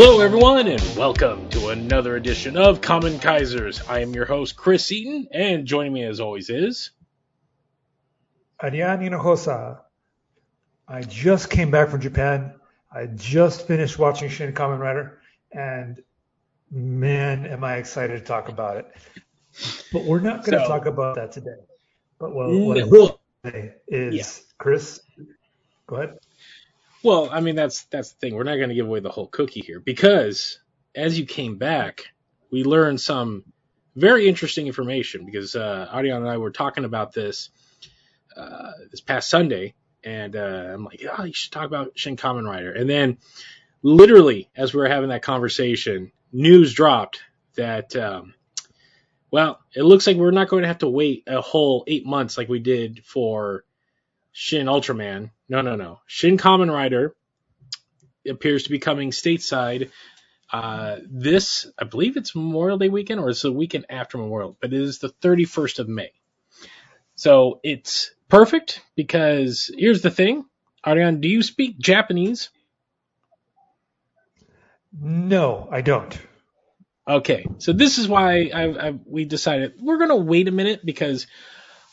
Hello, everyone, and welcome to another edition of Kamen Kaizers. I am your host, Chris Eaton, and joining me as always is. Arian Hinojosa. I just came back from Japan. I just finished watching Shin Kamen Rider, and man, am I excited to talk about it. But we're not going to So- talk about that today. But what, what I Mm, will say is, Yeah. Chris, go ahead. Well, I mean that's that's the thing. We're not going to give away the whole cookie here because as you came back, we learned some very interesting information. Because uh, and I were talking about this uh, this past Sunday, and uh, I'm like, oh, you should talk about Shin Kamen Rider. And then, literally, as we were having that conversation, news dropped that. Um, well, it looks like we're not going to have to wait a whole eight months like we did for Shin Ultraman. No, no, no. Shin Kamen Rider appears to be coming stateside uh, this, I believe it's Memorial Day weekend or it's the weekend after Memorial, but it is the 31st of May. So it's perfect because here's the thing. Arian, do you speak Japanese? No, I don't. Okay, so this is why I've, I've, we decided we're going to wait a minute because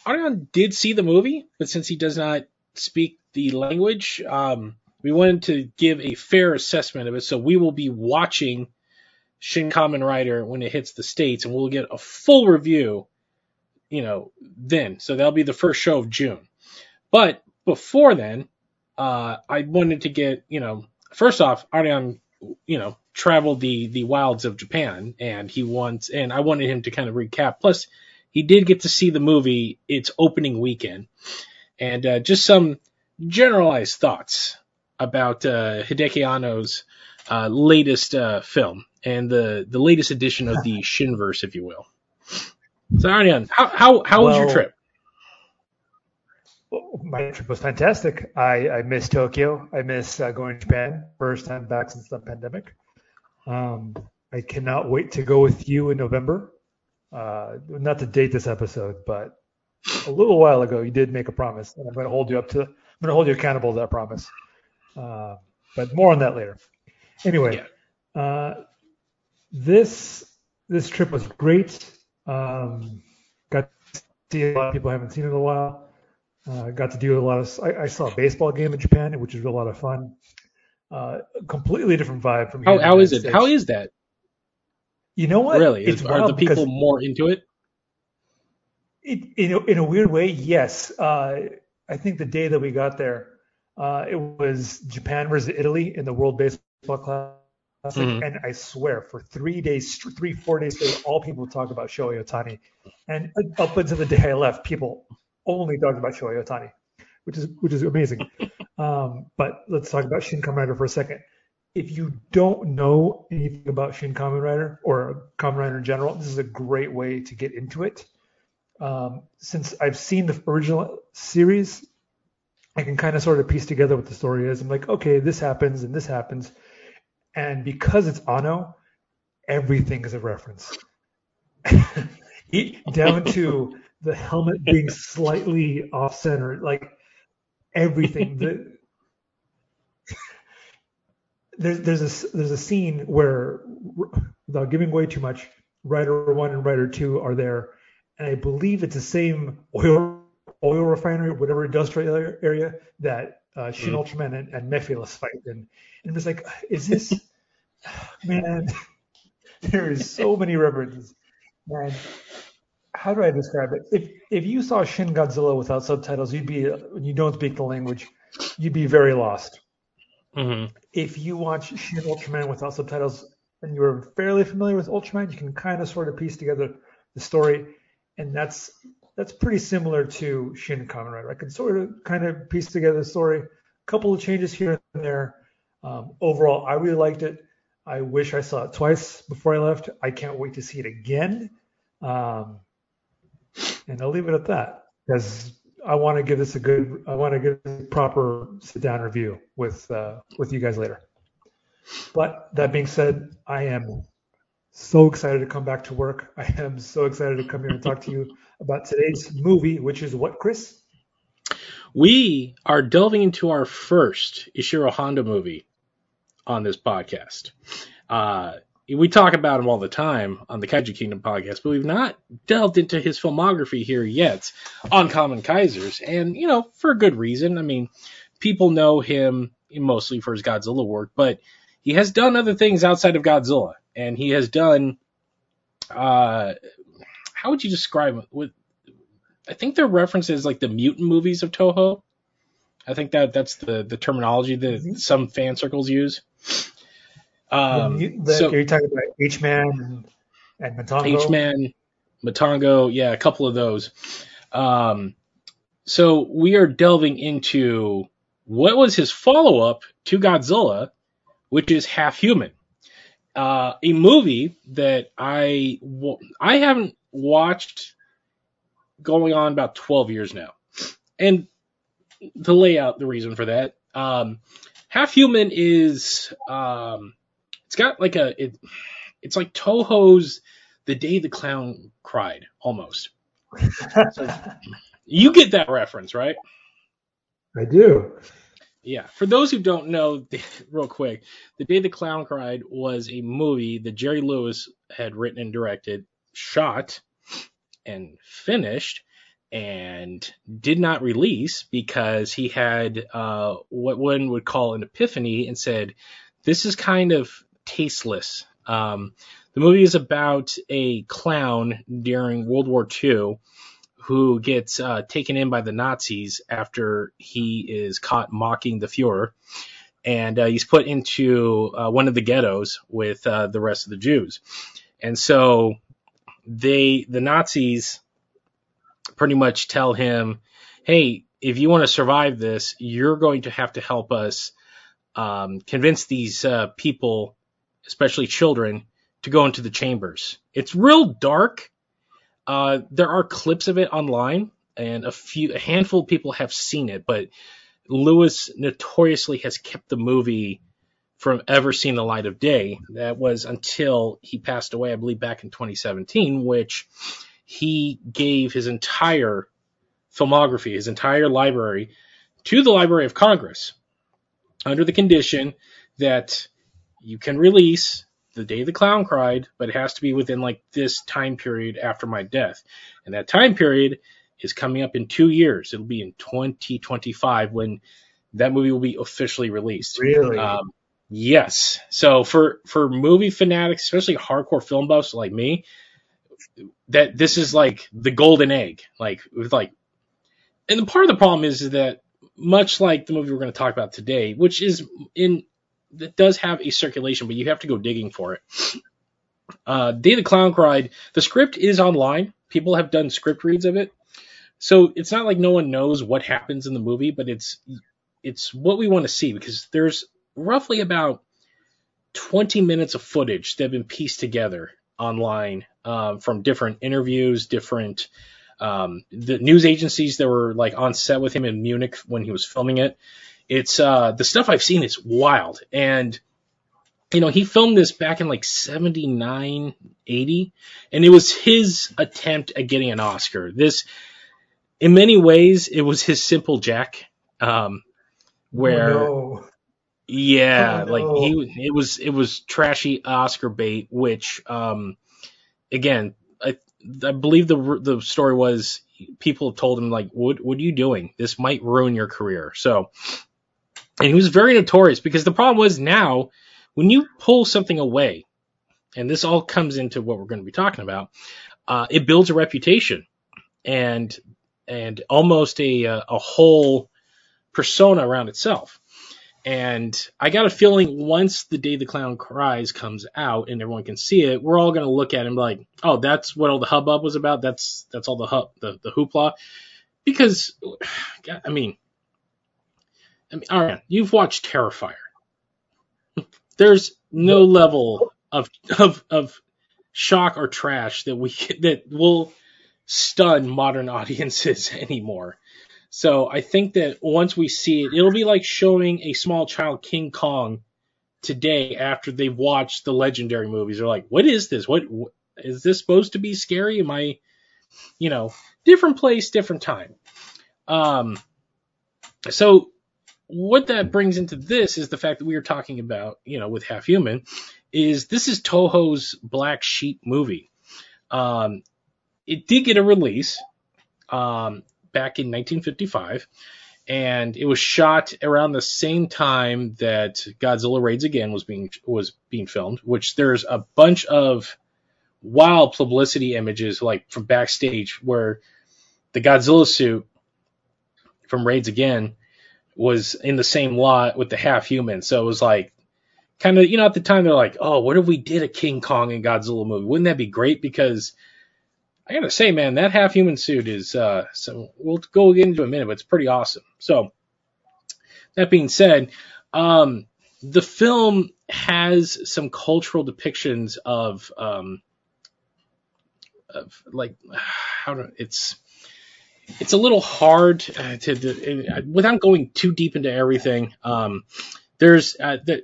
Arian did see the movie, but since he does not speak the language, um, we wanted to give a fair assessment of it. So we will be watching Shin Kamen Rider when it hits the states, and we'll get a full review, you know, then. So that'll be the first show of June. But before then, uh, I wanted to get, you know, first off, Arian, you know, traveled the the wilds of Japan, and he wants, and I wanted him to kind of recap. Plus, he did get to see the movie its opening weekend, and uh, just some generalized thoughts about uh, Hideki Anno's uh, latest uh, film and the the latest edition of the Shinverse, if you will. So, Arian, how how how was your Well, trip? My trip was fantastic. I, I miss Tokyo. I miss uh, going to Japan. First time back since the pandemic. Um, I cannot wait to go with you in November. Uh, not to date this episode, but a little while ago you did make a promise, and I'm going to hold you up to. I'm going to hold you accountable to that promise. Uh, but more on that later. Anyway, uh, this this trip was great. Um, got to see a lot of people I haven't seen in a while. Uh, got to do a lot of. I, I saw a baseball game in Japan, which was a lot of fun. Uh, completely different vibe from here. How how is it? How is that? You know what? Really? It's are the people more into it? It, in, a, in a weird way, yes. Uh, I think the day that we got there, uh, it was Japan versus Italy in the World Baseball Classic, Mhm. and I swear for three days, three four days straight, all people talk about Shohei Ohtani, and up until the day I left, people only talked about Shohei Ohtani, which is which is amazing. um, but let's talk about Shin Rider for a second. If you don't know anything about Shin Kamen Rider or Kamen Rider in general, this is a great way to get into it um, since I've seen the original series, I can kind of sort of piece together what the story is. I'm like, okay, this happens and this happens. And because it's Anno, everything is a reference. Down to the helmet being slightly off center, like everything. The, there's there's a there's a scene where, without giving away too much, Rider One and Rider Two are there, and I believe it's the same oil oil refinery, whatever industrial area- that uh, Shin Mhm. Ultraman and, and Mefilas fight in. And it was like, is this man? there is so many references, and how do I describe it? If if you saw Shin Godzilla without subtitles, you'd be you don't speak the language, you'd be very lost Mm-hmm. if you watch Shin Ultraman without subtitles and you're fairly familiar with Ultraman, you can kind of sort of piece together the story, and that's that's pretty similar to Shin Kamen Rider. I can sort of kind of piece together the story. A couple of changes here and there. Um, overall, I really liked it. I wish I saw it twice before I left. I can't wait to see it again. Um, and I'll leave it at that because I want to give this a good, I want to give a proper sit down review with uh, with you guys later. But that being said, I am so excited to come back to work. I am so excited to come here and talk to you about today's movie, which is what, Chris? We are delving into our first Ishiro Honda movie, on this podcast. Uh, we talk about him all the time on the Kaiju Kingdom podcast, but we've not delved into his filmography here yet on Kamen Kaizers, and you know for a good reason. I mean, people know him mostly for his Godzilla work, but he has done other things outside of Godzilla, and he has done. Uh, how would you describe it? With, I think they're references like the mutant movies of Toho. I think that that's the the terminology that mm-hmm. some fan circles use. Um, the, the, so, you're talking about H Man and Matango. H Man, Matango, yeah, a couple of those. Um, so we are delving into what was his follow up to Godzilla, which is Half Human, uh, a movie that I I haven't watched going on about 12 years now, and to lay out the reason for that. Um, Half Human is um, it's got like a it, it's like Toho's The Day the Clown Cried almost. so, you get that reference, right? I do. Yeah. For those who don't know, real quick, The Day the Clown Cried was a movie that Jerry Lewis had written and directed, shot, and finished, and did not release because he had uh, what one would call an epiphany and said, This is kind of tasteless. Um, the movie is about a clown during World War II who gets uh, taken in by the Nazis after he is caught mocking the Fuhrer. And uh, he's put into uh, one of the ghettos with uh, the rest of the Jews. And so they, the Nazis, pretty much tell him, "Hey, if you want to survive this, you're going to have to help us um, convince these uh, people especially children, to go into the chambers. It's real dark. Uh, there are clips of it online, and a few, a handful of people have seen it, but Lewis notoriously has kept the movie from ever seeing the light of day. That was until he passed away, I believe, back in 2017, which he gave his entire filmography, his entire library, to the Library of Congress under the condition that you can release the day the clown cried, but it has to be within like this time period after my death. And that time period is coming up in two years. It'll be in 2025 when that movie will be officially released. Really? Um, yes. So for for movie fanatics, especially hardcore film buffs like me, that this is like the golden egg. Like with like, and the part of the problem is, is that much like the movie we're going to talk about today, which is in that does have a circulation, but you have to go digging for it. Uh, Day the Clown Cried, the script is online. People have done script reads of it. So it's not like no one knows what happens in the movie, but it's it's what we want to see because there's roughly about 20 minutes of footage that have been pieced together online uh, from different interviews, different um, the news agencies that were like on set with him in Munich when he was filming it. It's uh, the stuff I've seen is wild. And, you know, he filmed this back in like 79, 80, and it was his attempt at getting an Oscar. This, in many ways, it was his simple Jack, um, where, oh, no. yeah, oh, no. like he, it was, it was trashy Oscar bait, which, um, again, I, I believe the the story was people told him like, "What what are you doing? This might ruin your career." So and he was very notorious because the problem was now when you pull something away, and this all comes into what we're going to be talking about, uh, it builds a reputation and and almost a a whole persona around itself. And I got a feeling once the day the clown cries comes out and everyone can see it, we're all going to look at him like, oh, that's what all the hubbub was about. That's that's all the hu- the, the hoopla. Because, I mean, I mean, all right, you've watched Terrifier. There's no level of of of shock or trash that we that will stun modern audiences anymore. So I think that once we see it, it'll be like showing a small child King Kong today after they've watched the legendary movies. They're like, "What is this? What, what is this supposed to be scary? Am I, you know, different place, different time." Um, so what that brings into this is the fact that we are talking about, you know, with Half Human, is this is Toho's Black Sheep movie. Um, it did get a release um, back in 1955, and it was shot around the same time that Godzilla Raids Again was being was being filmed. Which there's a bunch of wild publicity images, like from backstage, where the Godzilla suit from Raids Again was in the same lot with the half human. So it was like kind of, you know, at the time they're like, oh, what if we did a King Kong and Godzilla movie? Wouldn't that be great? Because I gotta say, man, that half human suit is, uh, so we'll go into a minute, but it's pretty awesome. So that being said, um, the film has some cultural depictions of, um, of like, how do it's, it's a little hard uh, to, to, without going too deep into everything. Um, there's uh, the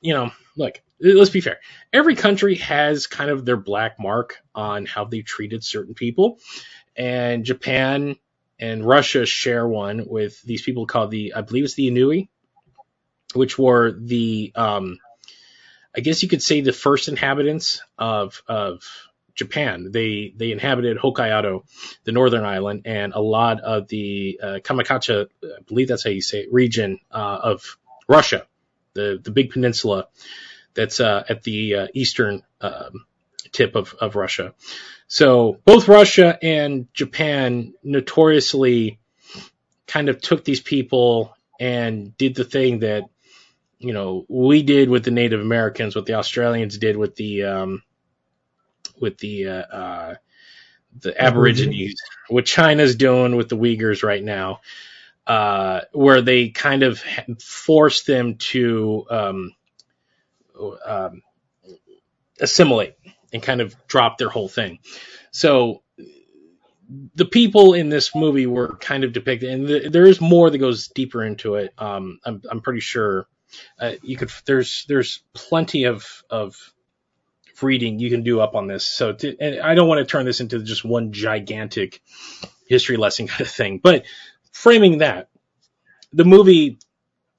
you know look let's be fair every country has kind of their black mark on how they treated certain people and japan and russia share one with these people called the i believe it's the inui which were the um, i guess you could say the first inhabitants of of Japan. They they inhabited Hokkaido, the northern island, and a lot of the uh, Kamchatka, I believe that's how you say it, region uh, of Russia, the the big peninsula that's uh, at the uh, eastern um, tip of, of Russia. So both Russia and Japan notoriously kind of took these people and did the thing that you know we did with the Native Americans, what the Australians did with the um, with the uh, uh, the Aborigines, what China's doing with the Uyghurs right now, uh, where they kind of force them to um, um, assimilate and kind of drop their whole thing. So the people in this movie were kind of depicted, and th- there is more that goes deeper into it. Um, I'm, I'm pretty sure uh, you could. There's there's plenty of of reading you can do up on this. So to, and I don't want to turn this into just one gigantic history lesson kind of thing, but framing that, the movie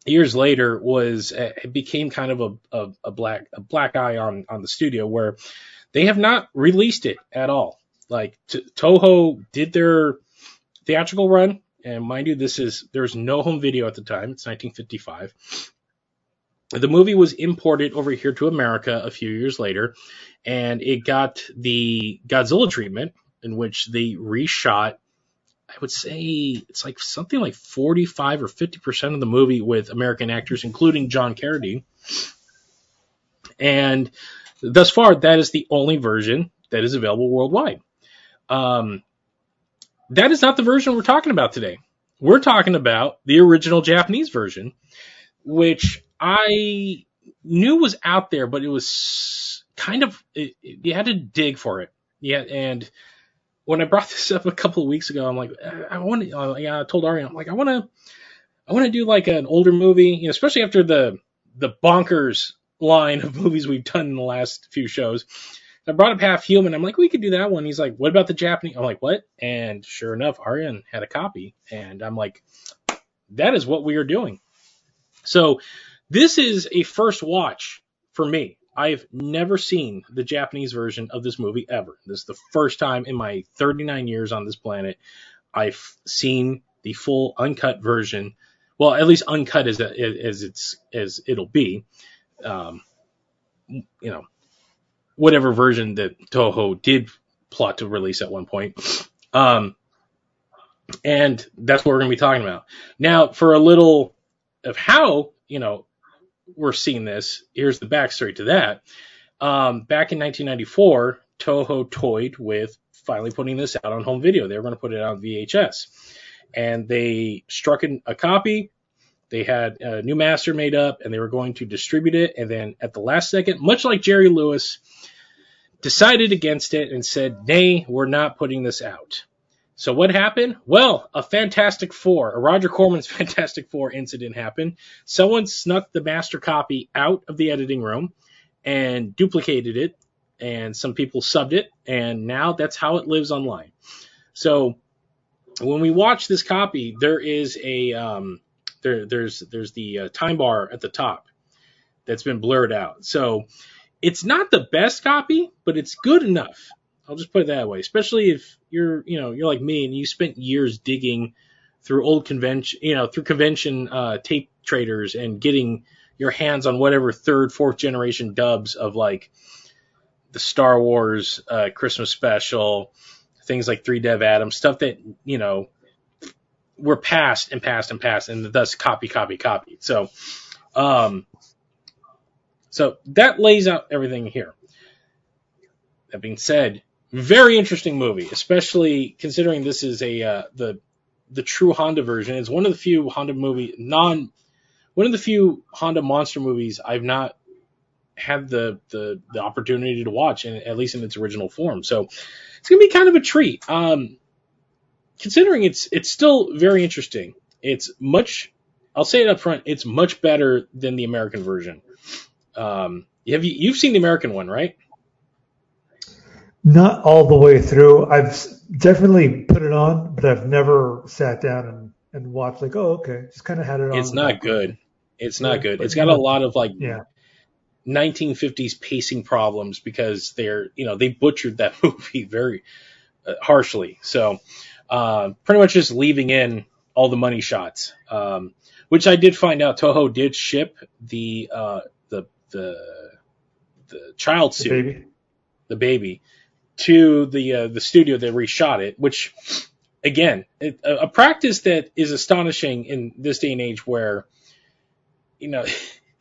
years later was uh, it became kind of a, a, a, black a black eye on on the studio where they have not released it at all. Like Toho did their theatrical run, and mind you, this is there's no home video at the time. It's 1955. The movie was imported over here to America a few years later, and it got the Godzilla treatment, in which they reshot. I would say it's like something like 45 or 50 percent of the movie with American actors, including John Carradine. And thus far, that is the only version that is available worldwide. Um, that is not the version we're talking about today. We're talking about the original Japanese version, which I knew was out there, but it was kind of it, it, you had to dig for it. Yeah, and when I brought this up a couple of weeks ago, I'm like, I want to. Uh, yeah, I told Arian, I'm like, I want to, I want to do like an older movie, you know, especially after the the bonkers line of movies we've done in the last few shows. I brought up Half Human. I'm like, we could do that one. He's like, what about the Japanese? I'm like, what? And sure enough, Arian had a copy, and I'm like, that is what we are doing. So this is a first watch for me. I've never seen the Japanese version of this movie ever. This is the first time in my 39 years on this planet I've seen the full uncut version. Well, at least uncut as as it's as it'll be. Um, you know, whatever version that Toho did plot to release at one point. Um, and that's what we're going to be talking about. Now, for a little of how, you know, we're seeing this. Here's the backstory to that. Um, back in 1994, Toho toyed with finally putting this out on home video. They were going to put it on VHS, and they struck a copy. They had a new master made up, and they were going to distribute it. And then at the last second, much like Jerry Lewis, decided against it and said, "Nay, we're not putting this out." So what happened? Well, a Fantastic Four, a Roger Corman's Fantastic Four incident happened. Someone snuck the master copy out of the editing room and duplicated it, and some people subbed it, and now that's how it lives online. So when we watch this copy, there is a um, There, there's there's the uh, time bar at the top that's been blurred out. So it's not the best copy, but it's good enough. I'll just put it that way. Especially if you're you know you're like me and you spent years digging through old convention you know through convention uh, tape traders and getting your hands on whatever third fourth generation dubs of like the Star Wars uh, Christmas special, things like Three Dev Adam, stuff that you know were passed and passed and passed, and thus copy, copy, copy. So, um, so that lays out everything here. That being said, very interesting movie, especially considering this is a uh, the the true Honda version. It's one of the few Honda movie non one of the few Honda monster movies I've not had the the, the opportunity to watch, in, at least in its original form. So it's gonna be kind of a treat. Um, considering it's it's still very interesting. It's much. I'll say it up front. It's much better than the American version. Um, have you you've seen the American one, right? Not all the way through. I've definitely put it on, but I've never sat down and, and watched like, oh, okay, just kind of had it on. It's not good. It's not good. It's got a lot of like yeah. 1950s pacing problems because they're you know they butchered that movie very uh, harshly. So uh, pretty much just leaving in all the money shots, um, which I did find out Toho did ship the uh, the the the child suit, The baby. the baby, to the uh, the studio that reshot it, which again it, a, a practice that is astonishing in this day and age where you know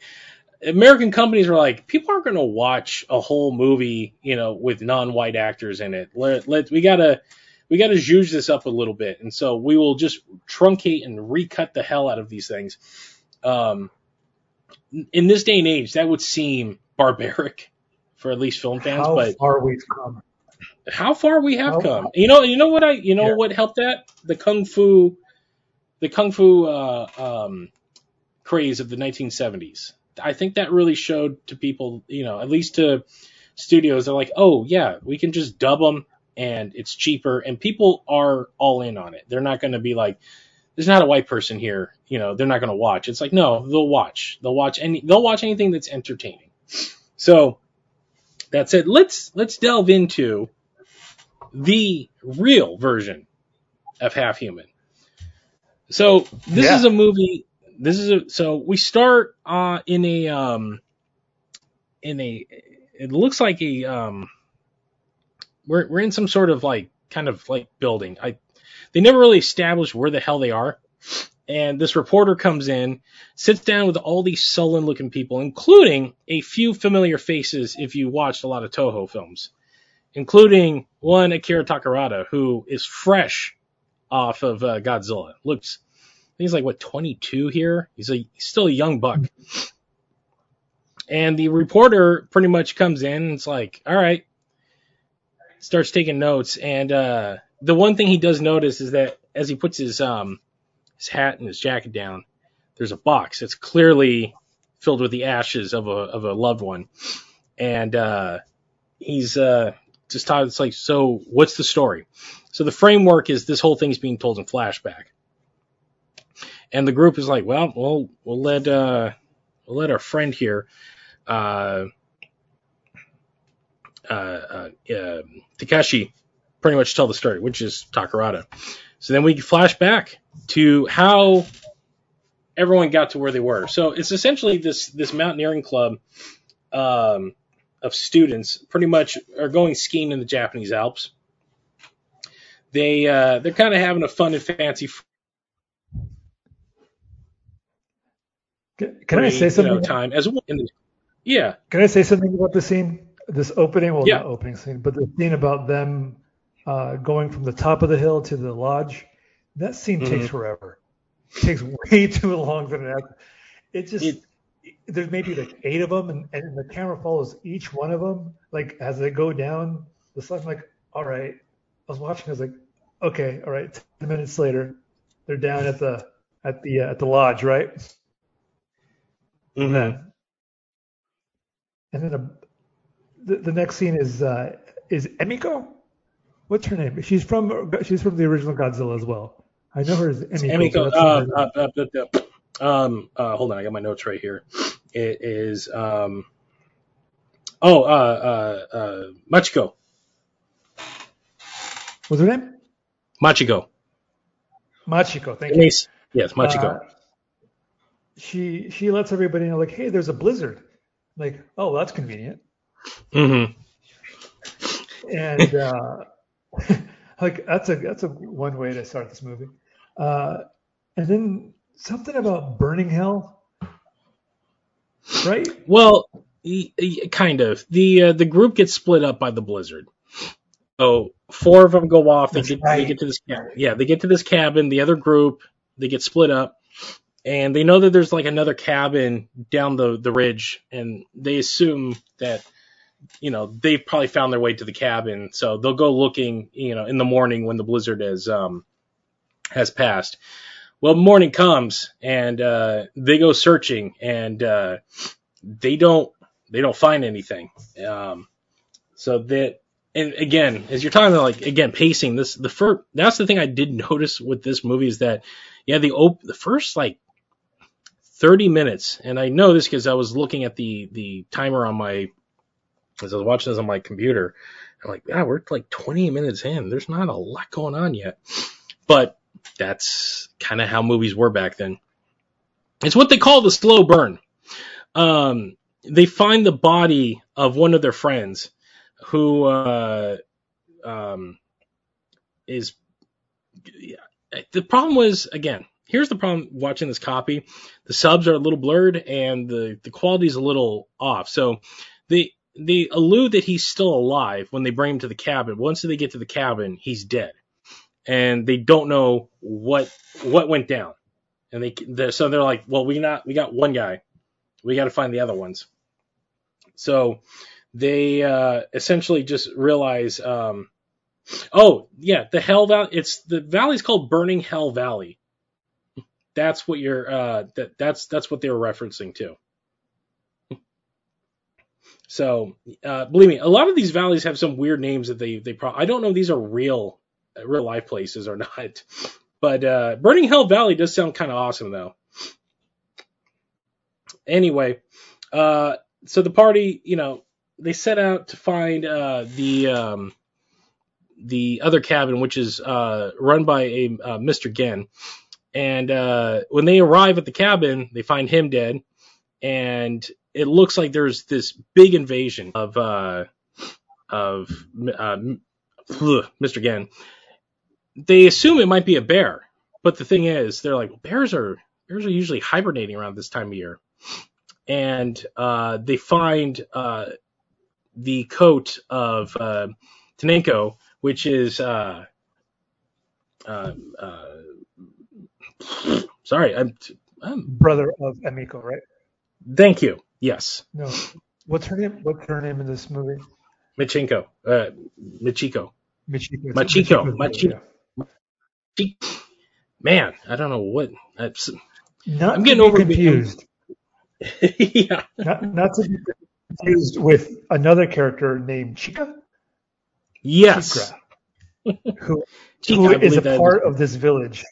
American companies are like people aren't going to watch a whole movie you know with non-white actors in it. Let, let we gotta we got to zhuzh this up a little bit. And so we will just truncate and recut the hell out of these things. Um, in this day and age, that would seem barbaric for at least film fans, How but far we've come. How far we have How- come. You know, you know what I, you know Yeah. what helped that? The kung fu, the kung fu uh, um, craze of the 1970s. I think that really showed to people, you know, at least to studios. They're like, oh yeah, we can just dub them, and it's cheaper, and people are all in on it. They're not going to be like, there's not a white person here, you know, they're not going to watch. It's like, no, they'll watch. They'll watch any. They'll watch anything that's entertaining. So that said, let's let's delve into the real version of Half Human. So this Yeah. is a movie. This is a so we start uh, in a um in a it looks like a um we're we're in some sort of like kind of like building. I they never really established where the hell they are. And this reporter comes in, sits down with all these sullen looking people, including a few familiar faces if you watched a lot of Toho films, including one Akira Takarada, who is fresh off of uh, Godzilla. Looks, he's like, what, 22 here? He's, a, he's still a young buck. And the reporter pretty much comes in and it's like, all right, starts taking notes. And uh, the one thing he does notice is that as he puts his um, his hat and his jacket down, there's a box that's clearly filled with the ashes of a of a loved one, and uh, he's uh, just taught. It's like, so what's the story? So the framework is this whole thing's being told in flashback, and the group is like, well, we'll we'll let uh, we'll let our friend here. Uh, uh, uh, uh, Takashi pretty much tell the story, which is Takarada. So then we flash back to how everyone got to where they were. So it's essentially this this mountaineering club um, of students, pretty much are going skiing in the Japanese Alps. They uh, they're kind of having a fun and fancy Can, can I say something? you know, time as well. In the, yeah, Can I say something about the scene? This opening, well, Yeah. not opening scene, but the scene about them uh, going from the top of the hill to the lodge. That scene Mm-hmm. takes forever. It takes way too long for that. It just It- there's maybe like eight of them, and, and the camera follows each one of them like as they go down the slide. I'm like, all right. I was watching. I was like, okay, all right. Ten minutes later, they're down at the at the uh, at the lodge, right? Mm-hmm. then and then a, the, the next scene is uh, is Emiko. What's her name? She's from she's from the original Godzilla as well. I know her as Emiko. Emiko, uh, uh, uh, uh, uh, Um, uh, hold on, I got my notes right here. It is um, oh, uh, uh, uh, Machiko. What's her name? Machiko. Machiko. Thank you. Denise. Yes, Machiko. Uh, she she lets everybody know like, hey, there's a blizzard. Like, oh, that's convenient. mm-hmm. And uh, like that's a that's a one way to start this movie. Uh, and then something about burning hell, right? Well, kind of. The uh, the group gets split up by the blizzard. So four of them go off. They get they get to this cabin. Yeah, they get to this cabin. The other group they get split up, and they know that there's like another cabin down the the ridge, and they assume that you know they've probably found their way to the cabin. So they'll go looking, you know, in the morning when the blizzard has um has passed. Well, morning comes and uh, they go searching, and uh, they don't they don't find anything. Um, so that and again, as you're talking about like again pacing, this the first that's the thing I did notice with this movie is that yeah the op- the first like 30 minutes, and I know this because I was looking at the the timer on my as I was watching this on my computer. I'm like, yeah, we're like 20 minutes in. There's not a lot going on yet, but that's kind of how movies were back then. It's what they call the slow burn. Um, they find the body of one of their friends who uh, um, is. The problem was again. Here's the problem watching this copy: the subs are a little blurred and the the quality is a little off. So they they allude that he's still alive when they bring him to the cabin. Once they get to the cabin, he's dead, and they don't know what what went down. And they they're, so they're like, well, we not we got one guy, we got to find the other ones. So they uh, essentially just realize, um, oh yeah, the Hell Valley. It's the valley's called Burning Hell Valley. That's what you're. Uh, that that's that's what they were referencing to. So uh, believe me, a lot of these valleys have some weird names that they they. Pro- I don't know these are real real life places or not, but uh, Burning Hell Valley does sound kind of awesome though. Anyway, uh, so the party, you know, they set out to find uh, the um, the other cabin, which is uh, run by a uh, Mr. Gen. And uh, when they arrive at the cabin, they find him dead, and it looks like there's this big invasion of of Mr. Gen. They assume it might be a bear, but the thing is, they're like bears are bears are usually hibernating around this time of year, and uh, they find uh, the coat of uh, Tenenko, which is uh, uh, uh, sorry, I'm, I'm Brother of Emiko, right? thank you. Yes, No. What's her name? What's her name in this movie? Michinko, uh, Michiko. Michiko. Machiko, Michiko, Machi- Man, I don't know what. That's, Not I'm getting over- confused. yeah, Not, not to be confused with another character named Chica. yes. Chikra, who, Chica, who is a part of this village.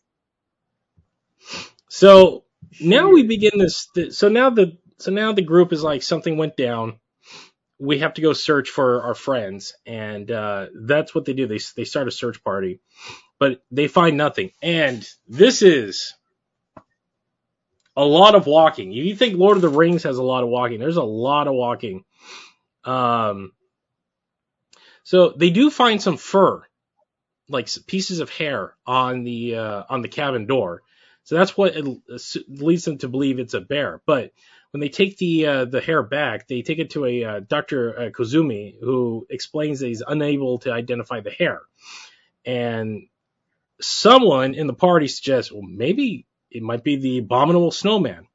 So now we begin this. th- So now the so now the group is like something went down. We have to go search for our friends, and uh, that's what they do. They they start a search party, but they find nothing. And this is a lot of walking. You think Lord of the Rings has a lot of walking? There's a lot of walking. Um, so they do find some fur, like pieces of hair on the uh, on the cabin door. So that's what leads them to believe it's a bear. But when they take the uh, the hair back, they take it to a uh, Dr. Uh, Kozumi who explains that he's unable to identify the hair. And someone in the party suggests, well, maybe it might be the abominable snowman,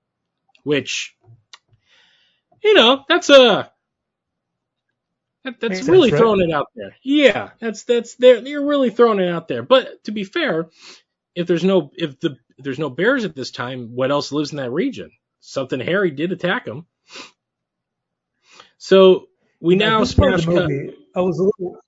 which you know that's a that, that's Makes really sense, right? throwing it out there. Yeah, that's that's they're they're really throwing it out there. But to be fair, if there's no if the if there's no bears at this time, what else lives in that region? Something hairy did attack them. So we now smash cut. movie, I was a little.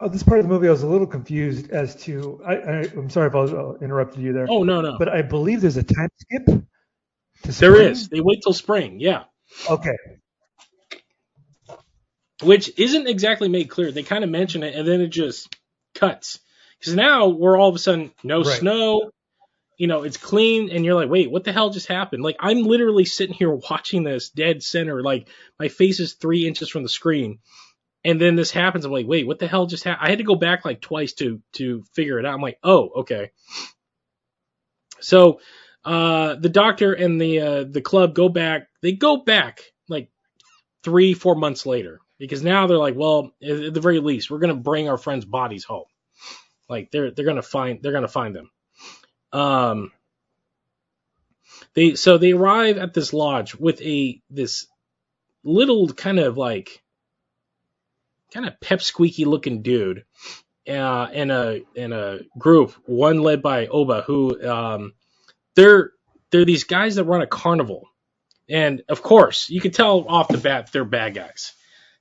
Oh, this part of the movie, I was a little confused as to. I, I, I'm sorry if I was uh, interrupted you there, Oh no no. but I believe there's a time skip To There. They wait till spring. Yeah. Okay. which isn't exactly made clear. They kind of mention it and then it just cuts. Because now we're all of a sudden no Right. snow, you know, it's clean, and you're like, wait, what the hell just happened? Like I'm literally sitting here watching this dead center, like my face is three inches from the screen, and then this happens. I'm like, wait, what the hell just happened? I had to go back like twice to to figure it out. I'm like, oh, okay. So uh, the doctor and the uh, the club go back. They go back like three, four months later because now they're like, well, at the very least, we're gonna bring our friends' bodies home. Like they're they're gonna find they're gonna find them. Um, they so they arrive at this lodge with a this little kind of like kind of pep squeaky looking dude uh, in a in a group, one led by Oba, who um, they're they're these guys that run a carnival, and of course you can tell off the bat they're bad guys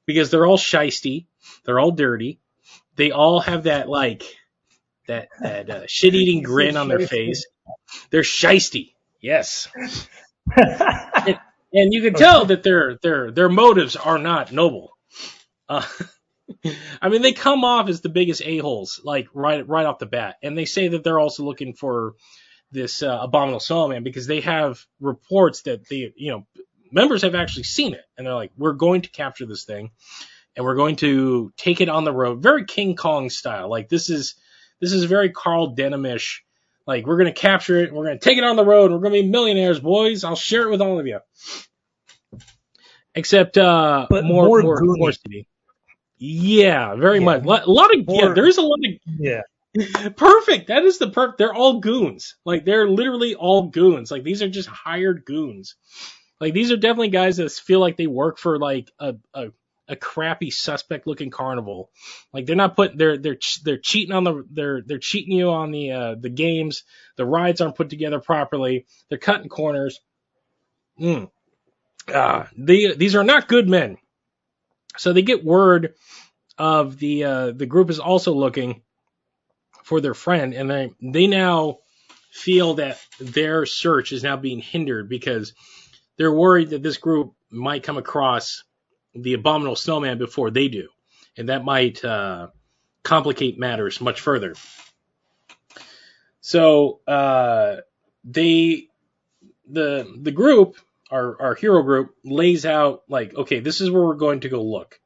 because they're all shisty, they're all dirty, they all have that like that that uh, shit eating grin on their face. They're shisty, yes, and you can tell that their their their motives are not noble. Uh, I mean, they come off as the biggest a holes, like right right off the bat, and they say that they're also looking for this uh, abominable snowman because they have reports that the you know members have actually seen it, and they're like, we're going to capture this thing, and we're going to take it on the road, very King Kong style. Like this is this is very Carl Denhamish. Like we're gonna capture it, we're gonna take it on the road, we're gonna be millionaires, boys. I'll share it with all of you. Except uh, But more more more more. Yeah, very Yeah. much. A lot of yeah. There is a lot of yeah. perfect. That is the perfect. They're all goons. Like they're literally all goons. Like these are just hired goons. Like these are definitely guys that feel like they work for like a a, a crappy suspect looking carnival. Like they're not putting they're they're they're cheating on the they're they're cheating you on the uh, the games. The rides aren't put together properly. They're cutting corners. Mm. They, these are not good men. So they get word of the uh, the group is also looking for their friend, and they they now feel that their search is now being hindered because they're worried that this group might come across the abominable snowman before they do, and that might uh, complicate matters much further. So uh, they the the group our our hero group lays out like okay this is where we're going to go look.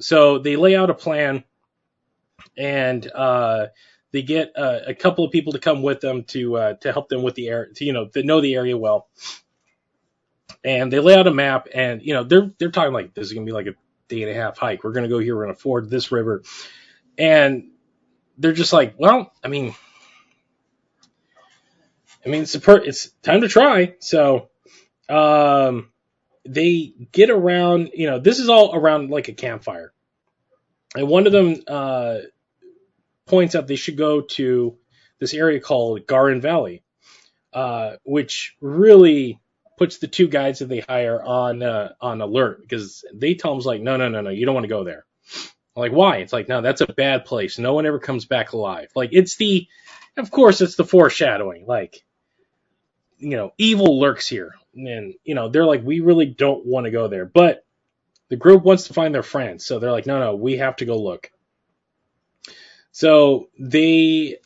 So they lay out a plan and uh they get uh, a couple of people to come with them to uh, to help them with the area to, you know to know the area well. And they lay out a map and you know they're they're talking like this is gonna be like a day and a half hike. We're gonna go here we're gonna ford this river. And they're just like well i mean i mean it's per- it's time to try. So um, they get around, you know, this is all around like a campfire. And one of them uh, points out they should go to this area called Garin Valley, uh, which really puts the two guides that they hire on uh, on alert because they tell them like, no, no, no, no, you don't want to go there. I'm like, why? It's like, no, that's a bad place. No one ever comes back alive. Like, it's the, of course, it's the foreshadowing. Like, you know, evil lurks here. And, you know, they're like, we really don't want to go there. But the group wants to find their friends. So they're like, no, no, we have to go look. So they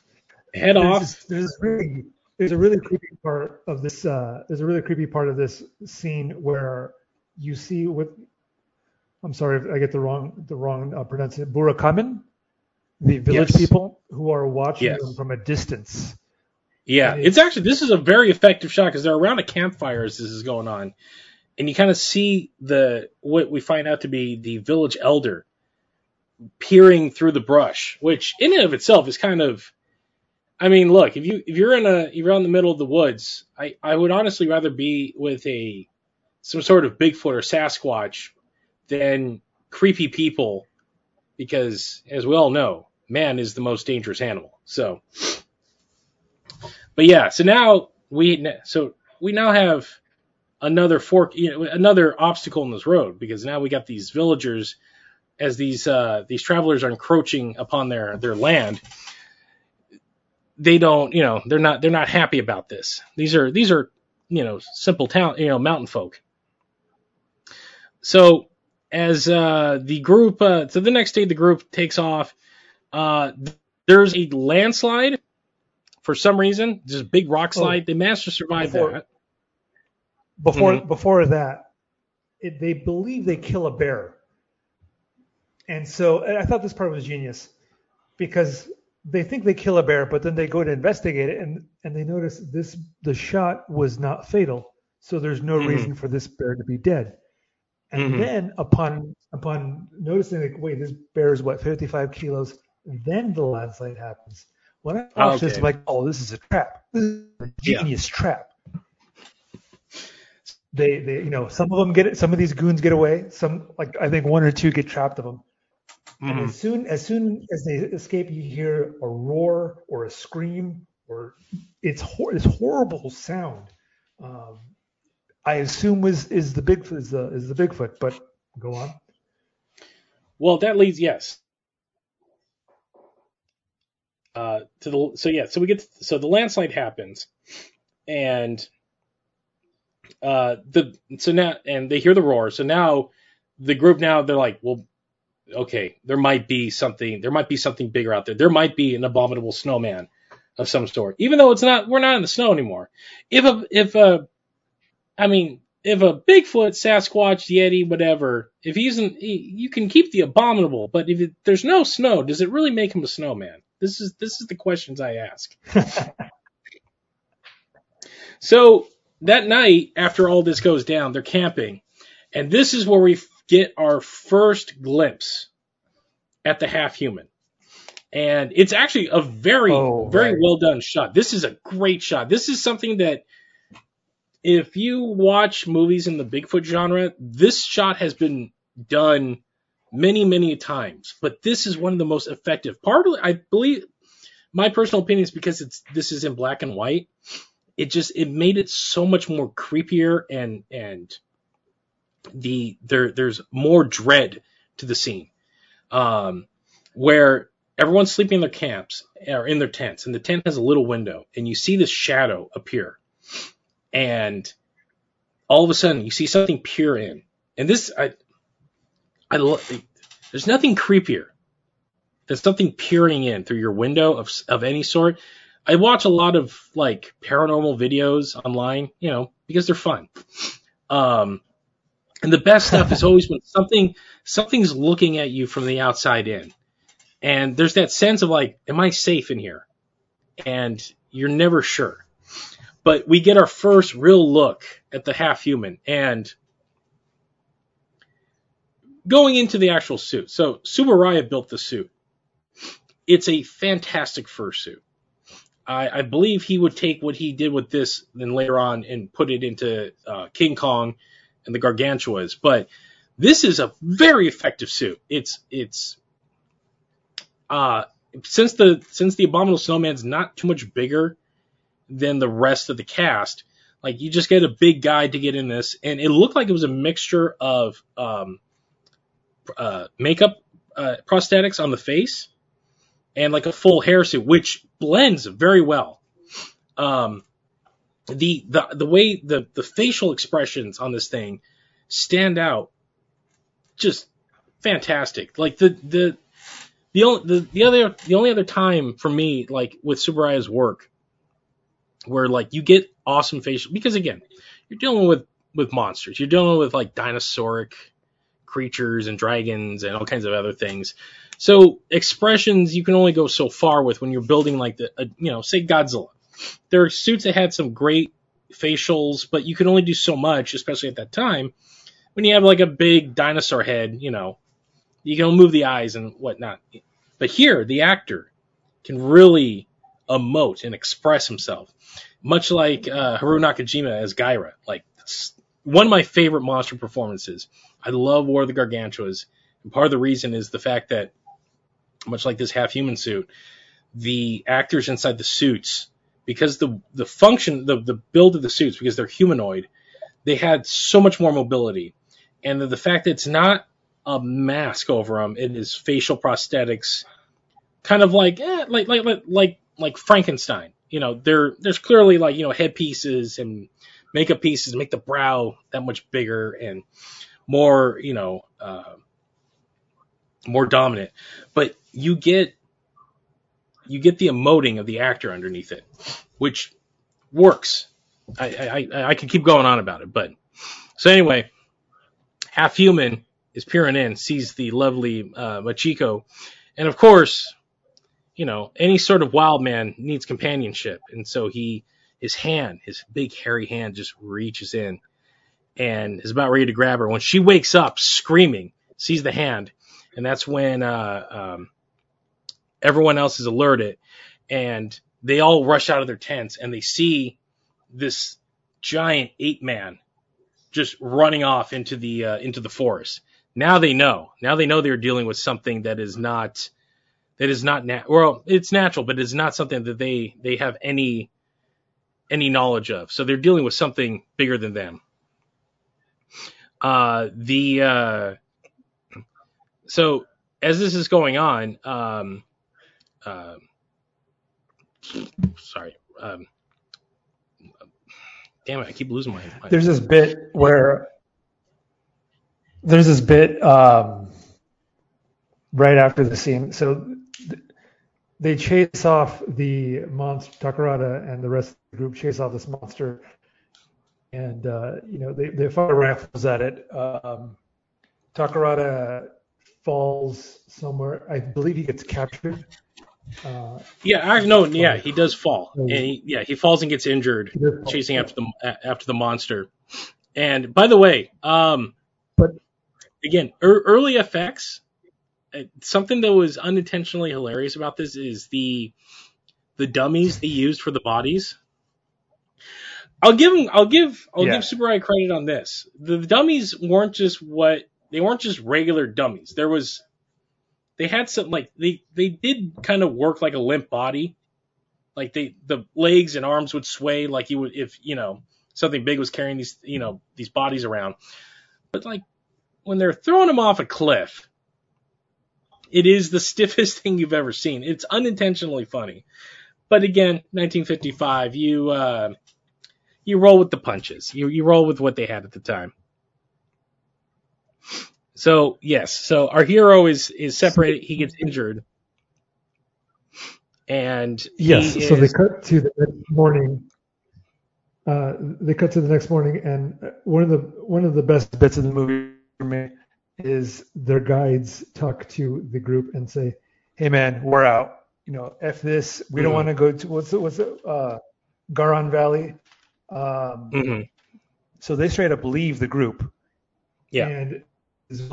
head There's, off. this, there's really there's a really creepy part of this. Uh, there's a really creepy part of this scene where you see what. I'm sorry if I get the wrong the wrong uh, pronunciation. Burakamen, the village Yes. people who are watching Yes. them from a distance. Yeah, And it's actually this is a very effective shot because they're around a campfire as this is going on, and you kind of see the what we find out to be the village elder peering through the brush, which in and of itself is kind of. I mean, look if you if you're in a you're out in the middle of the woods, I I would honestly rather be with a some sort of Bigfoot or Sasquatch than creepy people, because as we all know, man is the most dangerous animal. So but yeah, so now we so we now have another fork, you know, another obstacle in this road because now we got these villagers as these uh, these travelers are encroaching upon their their land. They don't, you know, they're not they're not happy about this. These are these are you know simple town you know mountain folk. So as uh, the group, uh, so the next day the group takes off. Uh, there's a landslide for some reason. A big rock Oh. slide. they managed to survive Before- that. Before Mhm. before that, it, they believe they kill a bear, and so and I thought this part was genius because they think they kill a bear, but then they go to investigate it and and they notice this the shot was not fatal, so there's no Mhm. reason for this bear to be dead. And Mhm. then upon upon noticing like wait this bear is what 55 kilos, then the landslide happens. When I watched this, I'm like, oh, this is a trap. This is a Yeah. genius trap they they you know some of them get it some of these goons get away some like i think one or two get trapped of them and Mhm. as soon as soon as they escape you hear a roar or a scream or it's hor- this horrible sound um, i assume was is the big is the is the bigfoot but go on Well, that leads yes. Uh, to the so yeah, so we get so the landslide happens, and uh the so now and they hear the roar. So now the group now they're like, well, okay, there might be something. There might be something bigger out there. There might be an abominable snowman of some sort. Even though it's not, we're not in the snow anymore. If a if a, I mean, if a Bigfoot, Sasquatch, Yeti, whatever, if he's he, you can keep the abominable, but if it, there's no snow, does it really make him a snowman? This is this is the questions I ask. so that night, after all this goes down, they're camping, and this is where we get our first glimpse at the half human. And it's actually a very, Oh, very right. well done shot. This is a great shot. This is something that if you watch movies in the Bigfoot genre, this shot has been done many, many times. But this is one of the most effective. Partly, I believe, my personal opinion is because it's this is in black and white. It just it made it so much more creepier and and the there there's more dread to the scene, um, where everyone's sleeping in their camps or in their tents, and the tent has a little window, and you see this shadow appear, and all of a sudden you see something peer in, and this I I love. There's nothing creepier than something peering in through your window of of any sort. I watch a lot of like paranormal videos online, you know, because they're fun. Um, and the best stuff is always when something something's looking at you from the outside in, and there's that sense of like, am I safe in here? And you're never sure. But we get our first real look at the half human, and going into the actual suit. So Tsuburaya built the suit. It's a fantastic fursuit. I, I believe he would take what he did with this then later on and put it into uh, King Kong and the Gargantuas. But this is a very effective suit. It's it's uh since the since the Abominable Snowman's not too much bigger than the rest of the cast, like you just get a big guy to get in this, and it looked like it was a mixture of um, uh, makeup uh, prosthetics on the face and like a full hair suit, which blends very well. Um, the the the way the the facial expressions on this thing stand out, just fantastic. Like the the the only the, the other the only other time for me like with Tsuburaya's work where like you get awesome facial because again you're dealing with with monsters you're dealing with like dinosauric creatures and dragons and all kinds of other things so expressions you can only go so far with when you're building like the uh, you know say Godzilla there are suits that had some great facials but you can only do so much especially at that time when you have like a big dinosaur head you know you can move the eyes and whatnot but here the actor can really emote and express himself much like uh, Haru Nakajima as Gaira. Like one of my favorite monster performances. I love War of the Gargantuas, and part of the reason is the fact that, much like this half-human suit, the actors inside the suits, because the the function, the the build of the suits, because they're humanoid, they had so much more mobility, and the, the fact that it's not a mask over them, it is facial prosthetics, kind of like eh, like like like like like Frankenstein. You know, there there's clearly like you know headpieces and makeup pieces make the brow that much bigger and more, you know, uh, more dominant. But you get you get the emoting of the actor underneath it, which works. I I, I could keep going on about it, but so anyway, half human is peering in, sees the lovely uh, Machiko, and of course, you know, any sort of wild man needs companionship, and so he his hand, his big hairy hand, just reaches in and is about ready to grab her when she wakes up screaming, sees the hand, and that's when uh, um, everyone else is alerted, and they all rush out of their tents and they see this giant ape man just running off into the uh, into the forest. Now they know. Now they know they're dealing with something that is not that is not nat- well, it's natural, but it's not something that they they have any any knowledge of. So they're dealing with something bigger than them. Uh, the uh, so as this is going on, um, uh, sorry, um, damn it, I keep losing my. my There's this bit where there's this bit um, right after the scene. So th- they chase off the monster. Takarada and the rest of the group chase off this monster, and uh, you know they they fire rifles at it. Um, Takarada falls somewhere. I believe he gets captured. Uh, yeah, I no, yeah, he does fall, and he, yeah, he falls and gets injured chasing after the after the monster. And by the way, um, But- again, er, early effects. uh, Something that was unintentionally hilarious about this is the the dummies they used for the bodies. I'll give them. I'll give. I'll Yeah. give Tsuburaya credit on this. The, the dummies weren't just what they weren't just regular dummies. There was they had some like they they did kind of work like a limp body like they the legs and arms would sway like you would if you know something big was carrying these you know these bodies around but like when they're throwing them off a cliff it is the stiffest thing you've ever seen it's unintentionally funny but again 1955 you uh you roll with the punches you you roll with what they had at the time so yes, so our hero is is separated. He gets injured, and Yes. he So they cut to the next morning. Uh, they cut to the next morning, and one of the one of the best bits of the movie for me is their guides talk to the group and say, "Hey, man, we're out. You know, f this. We don't Mhm. want to go to what's it, what's it, uh, Garon Valley." Um, Mhm. So they straight up leave the group. Yeah. And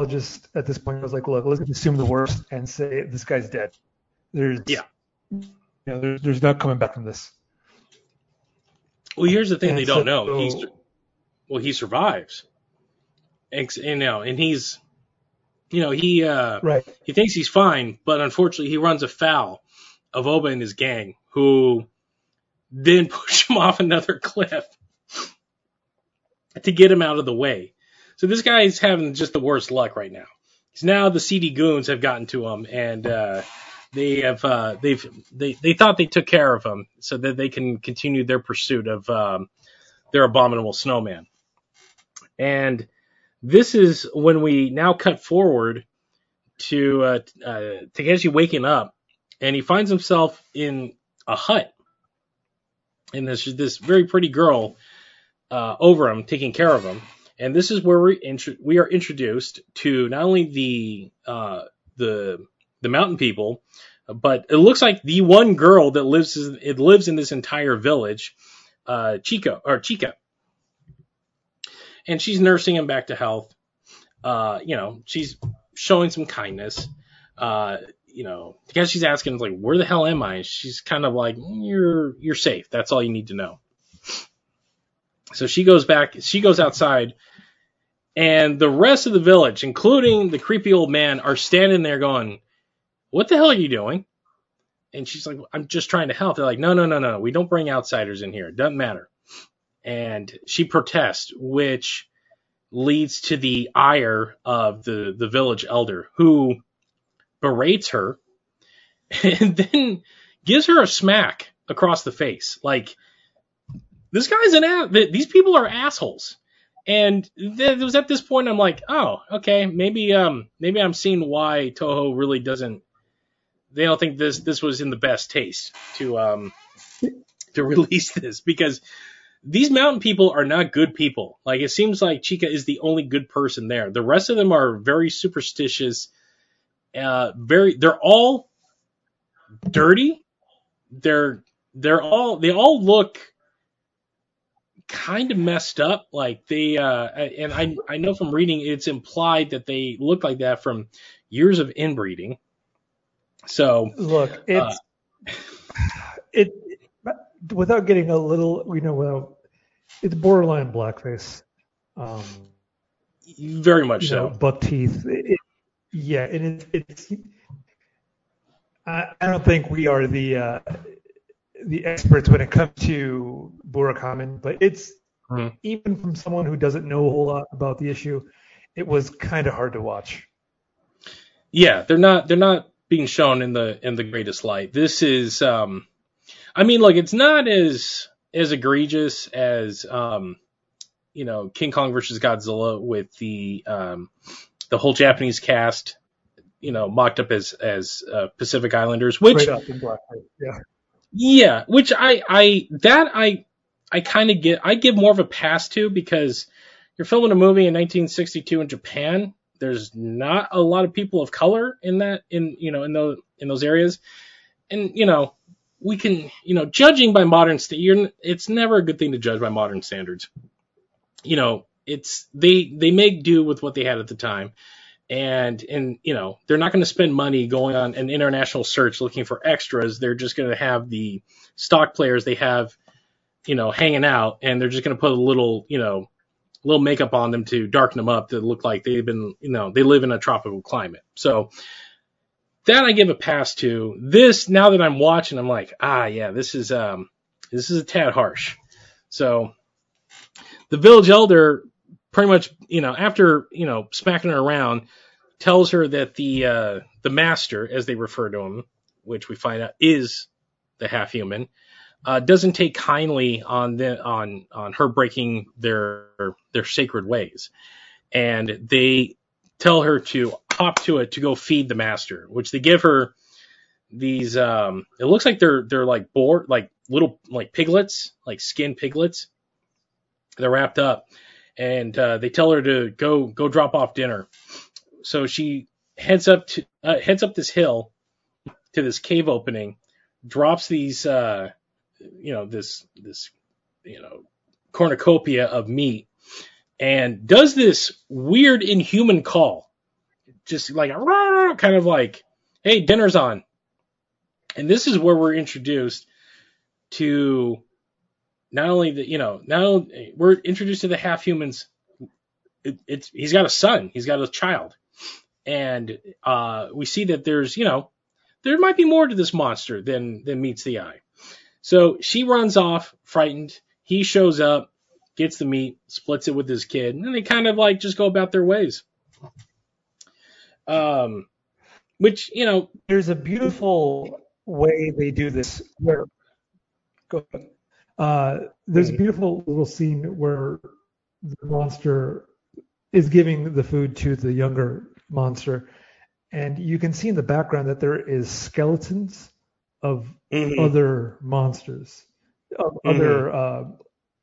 just at this point, I was like, look, let's assume the worst and say this guy's dead. There's Yeah. You know, there's there's no coming back from this. Well, here's the thing And they don't know. He's well, he survives. Ex- you know, and he's, you know, he uh, Right. he thinks he's fine, but unfortunately, he runs afoul of Oba and his gang, who then push him off another cliff to get him out of the way. So this guy is having just the worst luck right now. Because now the seedy goons have gotten to him, and uh, they have uh, they've they they thought they took care of him so that they can continue their pursuit of um, their abominable snowman. And this is when we now cut forward to uh, uh, Takeshi waking up, and he finds himself in a hut, and there's this very pretty girl uh, over him taking care of him. And this is where we we are introduced to not only the uh, the the mountain people, but it looks like the one girl that lives it lives in this entire village, uh, Chico or Chica, and she's nursing him back to health. Uh, you know, she's showing some kindness. Uh, you know, because she's asking like, "Where the hell am I?" She's kind of like, "You're you're safe. That's all you need to know." So she goes back. She goes outside, and the rest of the village, including the creepy old man, are standing there going, "What the hell are you doing?" And she's like, "I'm just trying to help." They're like, "No, no, no, no. We don't bring outsiders in here. It doesn't matter." And she protests, which leads to the ire of the the village elder, who berates her and then gives her a smack across the face. Like this guy's an ass. These people are assholes. And it was at this point I'm like, oh, okay, maybe um maybe I'm seeing why Toho really doesn't. They don't think this this was in the best taste to um to release this because these mountain people are not good people. Like it seems like Chika is the only good person there. The rest of them are very superstitious. Uh, very, they're all dirty. They're they're all they all look kind of messed up. Like they uh, and I I know from reading it's implied that they look like that from years of inbreeding. So look, it's uh, it without getting a little, you know, without it's borderline blackface. Um, very much so. Know, buck teeth. It, yeah, and it, it's. I, I don't think we are the uh, the experts when it comes to Burakumin, but it's mm-hmm. even from someone who doesn't know a whole lot about the issue, it was kind of hard to watch. Yeah, they're not they're not being shown in the in the greatest light. This is um I mean, like it's not as as egregious as um, you know King Kong versus Godzilla with the um, the whole Japanese cast, you know, mocked up as as uh, Pacific Islanders, which yeah, yeah, which I I that I I kind of get I give more of a pass to because you're filming a movie in 1962 in Japan. There's not a lot of people of color in that in you know in those in those areas, and you know we can, you know, judging by modern, st- it's never a good thing to judge by modern standards. You know, it's they they make do with what they had at the time, and and you know they're not going to spend money going on an international search looking for extras. They're just going to have the stock players they have, you know, hanging out, and they're just going to put a little, you know, little makeup on them to darken them up to look like they've been, you know, they live in a tropical climate. So that I give a pass to. This now that I'm watching, I'm like, ah, yeah, this is um, this is a tad harsh. So the village elder pretty much, you know, after you know smacking her around, tells her that the uh, the master, as they refer to him, which we find out is the half human, uh, doesn't take kindly on the on on her breaking their their sacred ways, and they tell her to hop to it to go feed the master, which they give her these um it looks like they're they're like boar like little like piglets, like skin piglets. They're wrapped up and uh, they tell her to go go drop off dinner. So she heads up to uh, heads up this hill to this cave opening, drops these uh you know this this you know cornucopia of meat and does this weird inhuman call just like kind of like, hey, dinner's on. And this is where we're introduced to not only the, you know, now we're introduced to the half humans. It, it's he's got a son, he's got a child, and uh, we see that there's, you know, there might be more to this monster than than meets the eye. So she runs off, frightened. He shows up, gets the meat, splits it with his kid, and they kind of like just go about their ways. Um, which you know, there's a beautiful way they do this where. Go ahead. Uh, there's a mm-hmm. beautiful little scene where the monster is giving the food to the younger monster, and you can see in the background that there is skeletons of mm-hmm. other monsters, of mm-hmm. other. Uh,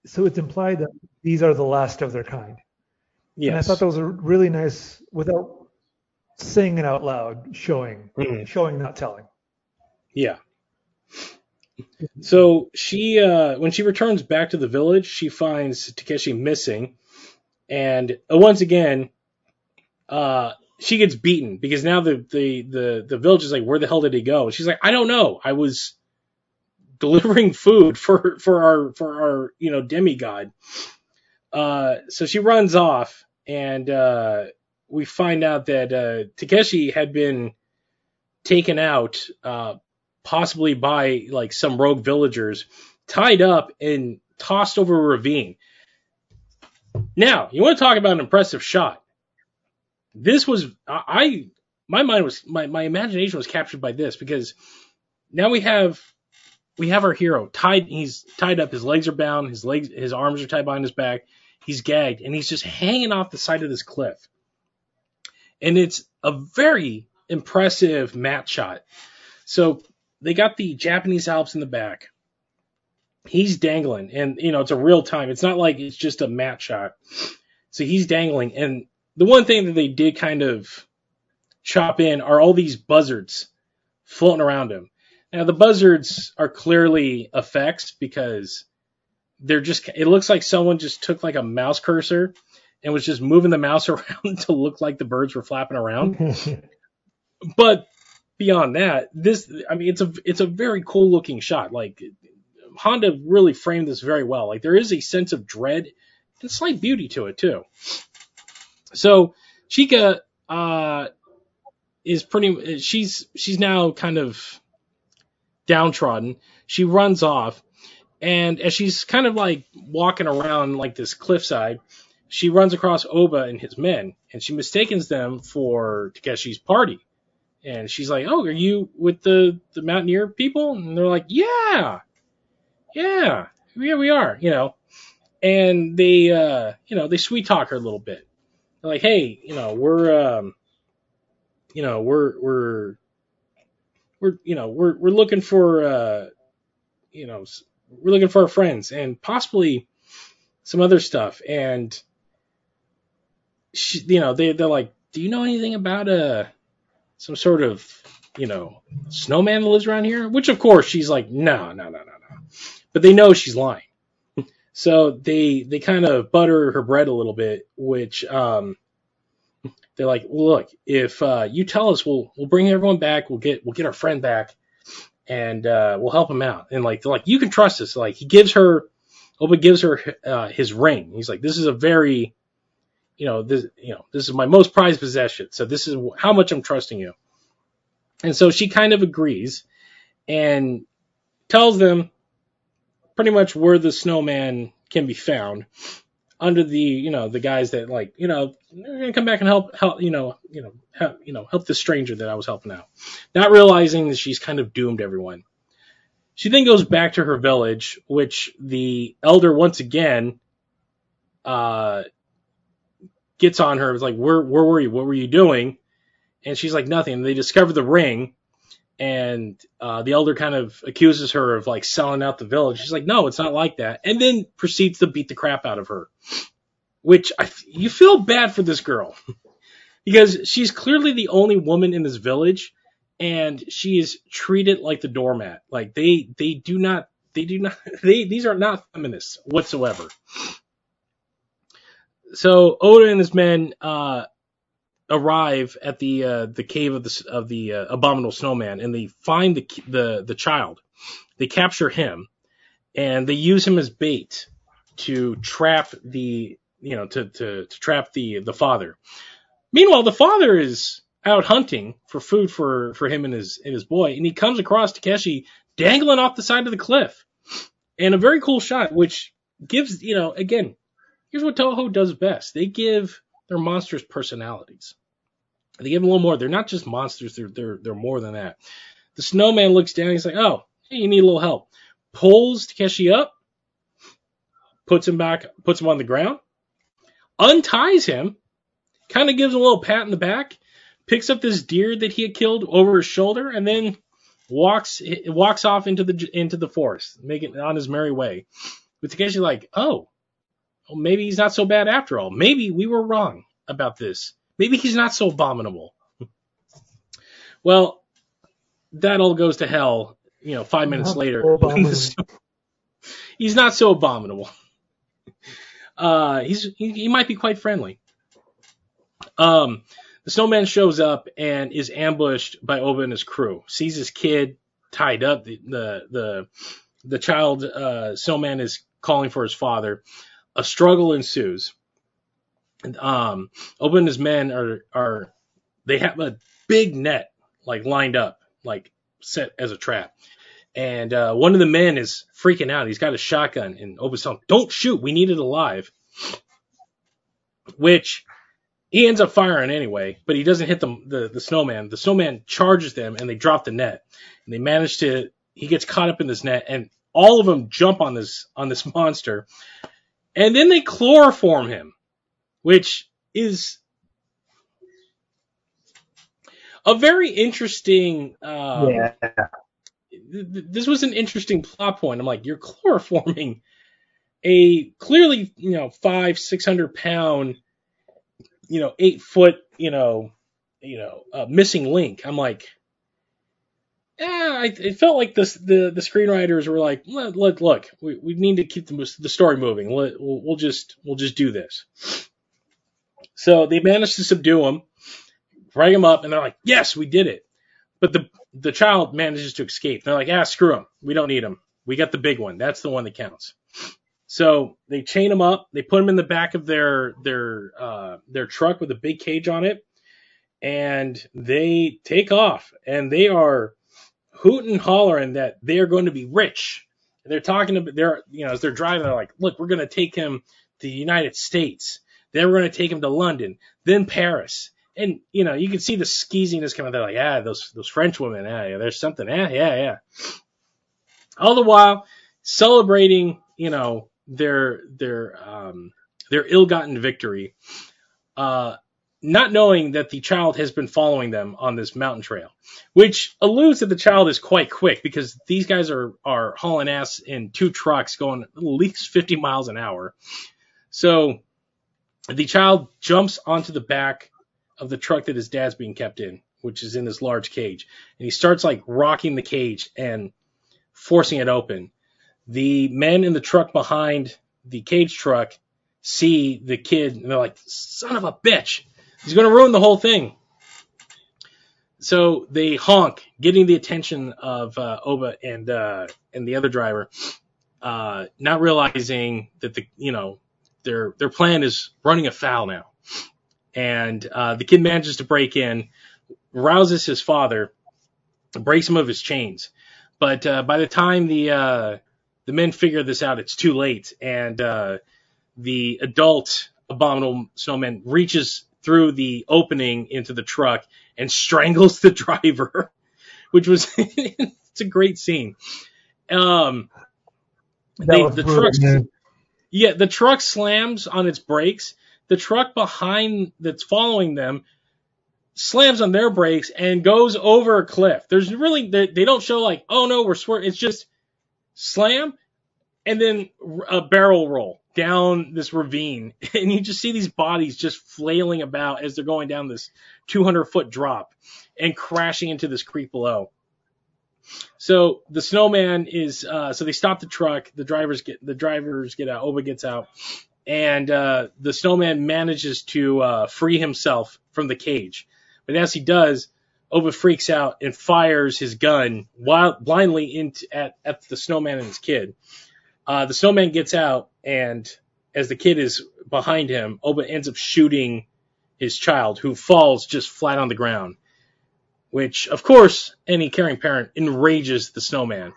so it's implied that these are the last of their kind. Yes. And I thought that was a really nice, without saying it out loud, showing, mm. showing, not telling. Yeah. So she, uh, when she returns back to the village, she finds Takeshi missing, and uh, once again, uh, she gets beaten because now the, the the the village is like, where the hell did he go? she's like, I don't know. I was delivering food for for our for our you know demigod. Uh, so she runs off, and uh, we find out that uh, Takeshi had been taken out, uh, possibly by like some rogue villagers, tied up and tossed over a ravine. Now, you want to talk about an impressive shot? This was I my mind was my, my imagination was captured by this because now we have we have our hero tied. He's tied up. His legs are bound. His legs, his arms are tied behind his back. He's gagged, and he's just hanging off the side of this cliff. And it's a very impressive matte shot. So they got the Japanese Alps in the back. He's dangling, and you know it's a real time. It's not like it's just a matte shot. So he's dangling, and the one thing that they did kind of chop in are all these buzzards floating around him. Now the buzzards are clearly effects because they're just it looks like someone just took like a mouse cursor and was just moving the mouse around to look like the birds were flapping around. but beyond that, this I mean it's a it's a very cool looking shot. Like Honda really framed this very well. Like there is a sense of dread and slight beauty to it too. So Chika uh, is pretty. She's she's now kind of downtrodden. She runs off, and as she's kind of like walking around like this cliffside, she runs across Oba and his men, and she mistakes them for Takeshi's party. And she's like, "Oh, are you with the the mountaineer people?" And they're like, "Yeah, yeah, yeah, we are." You know, and they, uh, you know, they sweet talk her a little bit. They're like, "Hey, you know, we're, um, you know, we're we're we're you know we're we're looking for, uh, you know, we're looking for our friends and possibly some other stuff." And she, you know, they they're like, "Do you know anything about uh some sort of you know snowman that lives around here?" Which of course she's like, "No, no, no, no, no," but they know she's lying. So they they kind of butter her bread a little bit, which um, they're like, look, if uh, you tell us, we'll we'll bring everyone back. We'll get we'll get our friend back, and uh, we'll help him out. And like they're like, you can trust us. Like he gives her, Oba gives her uh, his ring. He's like, this is a very, you know, this you know this is my most prized possession. So this is how much I'm trusting you. And so she kind of agrees, and tells them pretty much where the snowman can be found under the you know the guys that like you know they're gonna come back and help help you know you know help you know help the stranger that I was helping out, not realizing that she's kind of doomed everyone. She then goes back to her village, which the elder once again uh gets on her. It's like where where were you? What were you doing? And she's like nothing. And they discover the ring, and uh, the elder kind of accuses her of like selling out the village. She's like, no, it's not like that, and then proceeds to beat the crap out of her. Which I, you feel bad for this girl because she's clearly the only woman in this village, and she is treated like the doormat. Like they they do not they do not they these are not feminists whatsoever. So Oda and his men uh, arrive at the uh, the cave of the of the uh, abominable snowman and they find the the the child. They capture him and they use him as bait to trap the you know to to, to trap the the father. Meanwhile, the father is out hunting for food for for him and his and his boy, and he comes across Takeshi dangling off the side of the cliff. And a very cool shot, which gives you know again, here's what Toho does best: they give their monsters personalities. They give them a little more. They're not just monsters. They're they're they're more than that. The snowman looks down. He's like, "Oh, hey, you need a little help." Pulls Takeshi up, puts him back, puts him on the ground, unties him, kind of gives him a little pat in the back, picks up this deer that he had killed over his shoulder, and then walks walks off into the into the forest, making on his merry way. But Takeshi like, oh, well, maybe he's not so bad after all. Maybe we were wrong about this. Maybe he's not so abominable. well, that all goes to hell, you know, five minutes later. he's not so abominable. Uh, he's he, he, might be quite friendly. Um, the snowman shows up and is ambushed by Oba and his crew. Sees his kid tied up. The the the, the child uh, snowman is calling for his father. A struggle ensues um, Oba and his men are are they have a big net like lined up, like set as a trap. And uh, one of the men is freaking out. He's got a shotgun, and Oba's telling, "Don't shoot. We need it alive." Which he ends up firing anyway, but he doesn't hit the, the the snowman. The snowman charges them, and they drop the net. And they manage to he gets caught up in this net, and all of them jump on this on this monster, and then they chloroform him, which is a very interesting. Um, yeah. th- this was an interesting plot point. I'm like, you're chloroforming a clearly, you know, five, six hundred pound, you know, eight foot, you know, you know, uh, missing link. I'm like, yeah, it felt like the the screenwriters were like, look, look, look we, we need to keep the, the story moving. Let, we'll, we'll just we'll just do this. So they managed to subdue him, drag him up, and they're like, yes, we did it. But the the child manages to escape. They're like, ah, screw him. We don't need him. We got the big one. That's the one that counts. So they chain him up. They put him in the back of their their uh, their truck with a big cage on it, and they take off. And they are hooting hollering that they are going to be rich. And they're talking about they're you know as they're driving, they're like, look, we're going to take him to the United States. Then we're going to take him to London, then Paris. And you know, you can see the skeeziness coming. They're like, ah, those those French women, ah, yeah, there's something, yeah, yeah, yeah. All the while celebrating, you know, their their um, their ill-gotten victory, uh, not knowing that the child has been following them on this mountain trail, which alludes that the child is quite quick because these guys are are hauling ass in two trucks going at least 50 miles an hour. So the child jumps onto the back of the truck that his dad's being kept in, which is in this large cage, and he starts like rocking the cage and forcing it open. The men in the truck behind the cage truck see the kid and they're like, son of a bitch, he's going to ruin the whole thing. So they honk, getting the attention of uh, Oba and uh, and the other driver, uh, not realizing that the you know their their plan is running afoul now. And uh, the kid manages to break in, rouses his father, breaks him of his chains. But uh, by the time the uh, the men figure this out, it's too late, and uh, the adult abominable snowman reaches through the opening into the truck and strangles the driver, which was it's a great scene. Um, they, the truck, yeah, the truck slams on its brakes. The truck behind that's following them slams on their brakes and goes over a cliff. There's really they, they don't show like, oh no, we're swerving. It's just slam and then a barrel roll down this ravine, and you just see these bodies just flailing about as they're going down this 200 foot drop and crashing into this creek below. So the snowman is uh, so they stop the truck. The drivers get the drivers get out. Oba gets out, and uh, the snowman manages to uh, free himself from the cage. But as he does, Oba freaks out and fires his gun wild, blindly into at, at the snowman and his kid. Uh, the snowman gets out, and as the kid is behind him, Oba ends up shooting his child, who falls just flat on the ground. Which, of course, any caring parent enrages the snowman.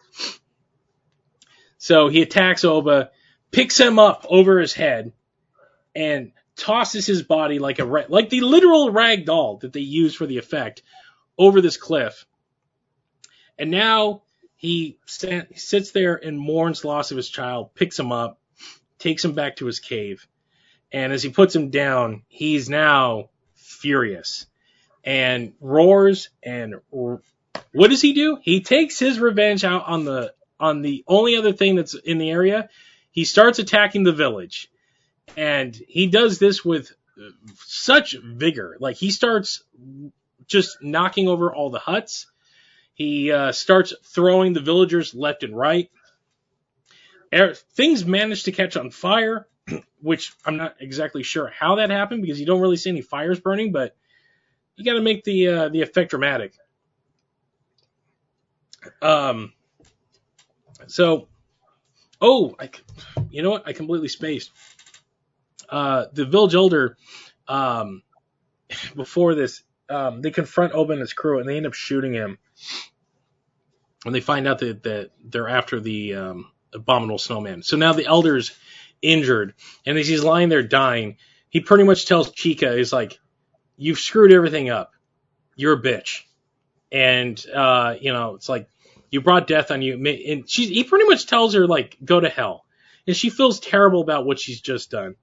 So he attacks Oba, picks him up over his head, and tosses his body like a ra- like the literal rag doll that they use for the effect over this cliff. And now he sits there and mourns the loss of his child, picks him up, takes him back to his cave. And as he puts him down, he's now furious and roars and what does he do? He takes his revenge out on the on the only other thing that's in the area. He starts attacking the village. And he does this with such vigor. Like he starts just knocking over all the huts. He uh, starts throwing the villagers left and right. Er, things managed to catch on fire, which I'm not exactly sure how that happened because you don't really see any fires burning, but you got to make the uh, the effect dramatic. Um. So, oh, I, you know what? I completely spaced. Uh, the village elder, um, before this, um, they confront Oba and his crew, and they end up shooting him. And they find out that, that they're after the um, abominable snowman. So now the elder's injured, and as he's lying there dying, he pretty much tells Chika, he's like, "You've screwed everything up. You're a bitch." And uh, you know, it's like you brought death on you. And she, he pretty much tells her like, go to hell. And she feels terrible about what she's just done.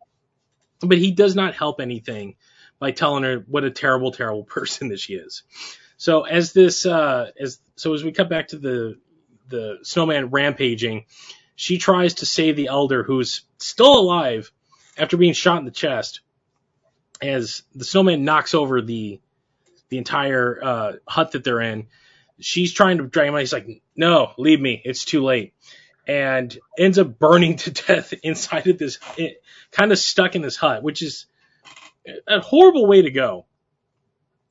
But he does not help anything by telling her what a terrible, terrible person that she is. So as this, uh, as, so as we cut back to the, the snowman rampaging, she tries to save the elder who's still alive after being shot in the chest as the snowman knocks over the, the entire, uh, hut that they're in. She's trying to drag him out. He's like, no, leave me. It's too late. And ends up burning to death inside of this, kind of stuck in this hut, which is a horrible way to go.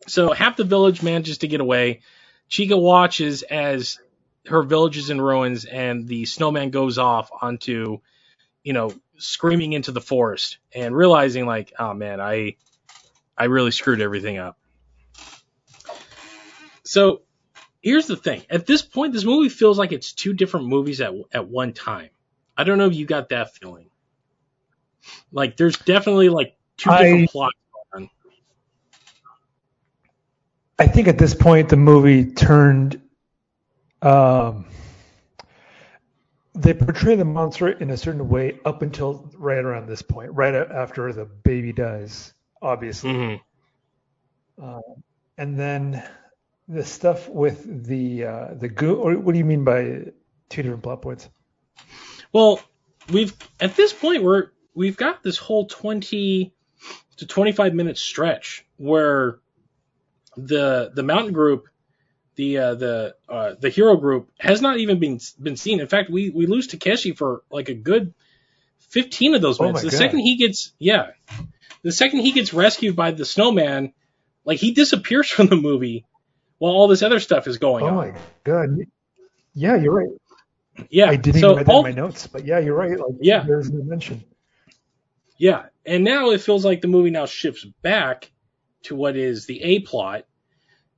So half the village manages to get away. Chika watches as her village is in ruins and the snowman goes off onto, you know, screaming into the forest and realizing like, oh man, I, I really screwed everything up. So here's the thing. At this point, this movie feels like it's two different movies at, at one time. I don't know if you got that feeling. Like there's definitely like two different plots going on. I think at this point the movie turned. Um, they portray the monster in a certain way up until right around this point, right after the baby dies, obviously. Mm-hmm. Uh, and then the stuff with the uh, the goo. Or what do you mean by two different plot points? Well, we've at this point we're we've got this whole 20 to 25 minute stretch where the the mountain group the uh, the uh, the hero group has not even been been seen. In fact, we we lose Takeshi for like a good 15 of those oh minutes. Oh the God. second he gets yeah, the second he gets rescued by the snowman, like he disappears from the movie while all this other stuff is going oh on. Oh my God. Yeah, you're right. Yeah, I didn't so even write that all, in my notes, but yeah, you're right. Like, yeah, there's no mention. Yeah, and now it feels like the movie now shifts back to what is the A plot,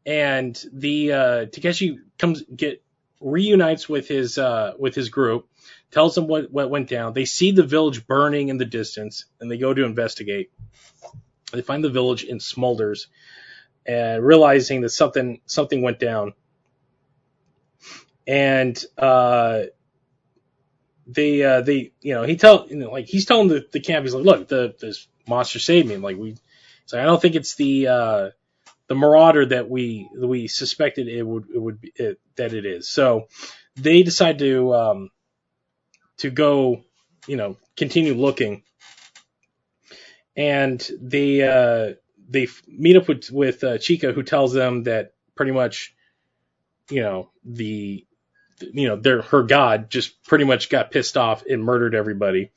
and the uh, Takeshi comes get reunites with his uh, with his group, tells them what what went down. They see the village burning in the distance, and they go to investigate. They find the village in smolders, and realizing that something something went down. And uh, they uh, they you know he tell you know like he's telling the, the camp he's like look the this monster saved me and like we it's like I don't think it's the uh, the marauder that we we suspected it would it would be it, that it is so they decide to um, to go you know continue looking and they uh, they meet up with with uh, Chika who tells them that pretty much you know the you know, their her god just pretty much got pissed off and murdered everybody.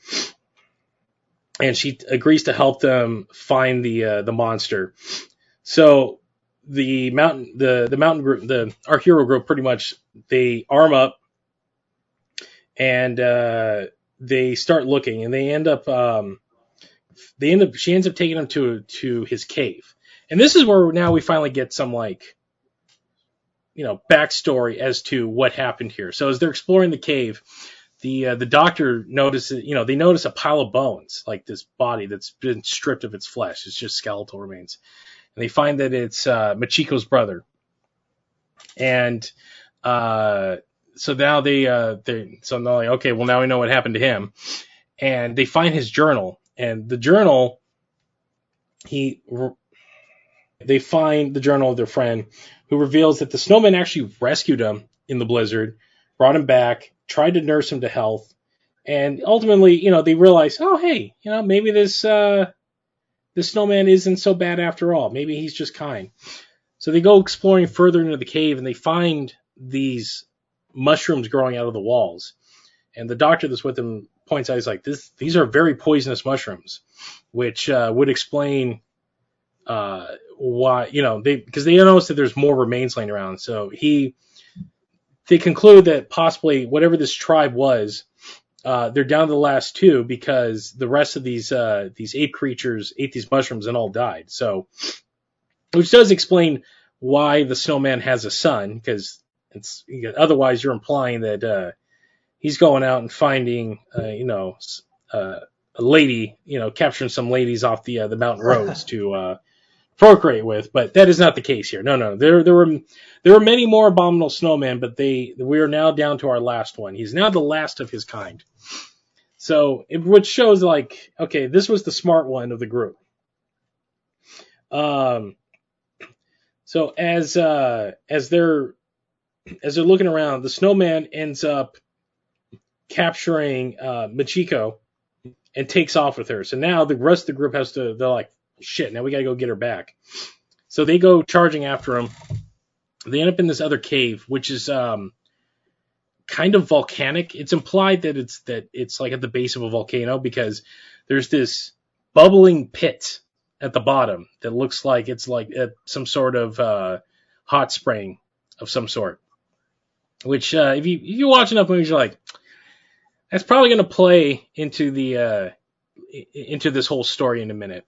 And she agrees to help them find the uh, the monster. So the mountain the the mountain group the our hero group pretty much they arm up and uh, they start looking and they end up um, they end up she ends up taking them to to his cave and this is where now we finally get some like you know backstory as to what happened here. So as they're exploring the cave, the uh, the doctor notices you know they notice a pile of bones like this body that's been stripped of its flesh. It's just skeletal remains, and they find that it's uh, Machiko's brother. And uh, so now they uh, they so they're like okay, well now we know what happened to him, and they find his journal, and the journal he they find the journal of their friend who reveals that the snowman actually rescued him in the blizzard, brought him back, tried to nurse him to health, and ultimately, you know, they realize, oh, hey, you know, maybe this uh, this snowman isn't so bad after all. Maybe he's just kind. So they go exploring further into the cave and they find these mushrooms growing out of the walls. And the doctor that's with them points out, he's like, this, these are very poisonous mushrooms, which uh, would explain uh, why you know they because they notice that there's more remains laying around. So he they conclude that possibly whatever this tribe was, uh, they're down to the last two because the rest of these uh, these ape creatures ate these mushrooms and all died. So, which does explain why the snowman has a son because it's otherwise you're implying that uh, he's going out and finding uh, you know uh, a lady you know capturing some ladies off the the mountain roads to procreate with, but that is not the case here. No, no, there there were there were many more abominable snowmen, but they we are now down to our last one. He's now the last of his kind. So, it, which shows like, okay, this was the smart one of the group. Um, so as uh, as they're as they're looking around, the snowman ends up capturing uh, Machiko and takes off with her. So now the rest of the group has to. They're like, shit, now we got to go get her back. So they go charging after him. They end up in this other cave, which is um, kind of volcanic. It's implied that it's that it's like at the base of a volcano because there's this bubbling pit at the bottom that looks like it's like some sort of uh, hot spring of some sort. Which, uh, if you if you watch enough movies, you're like, that's probably going to play into the uh, into this whole story in a minute.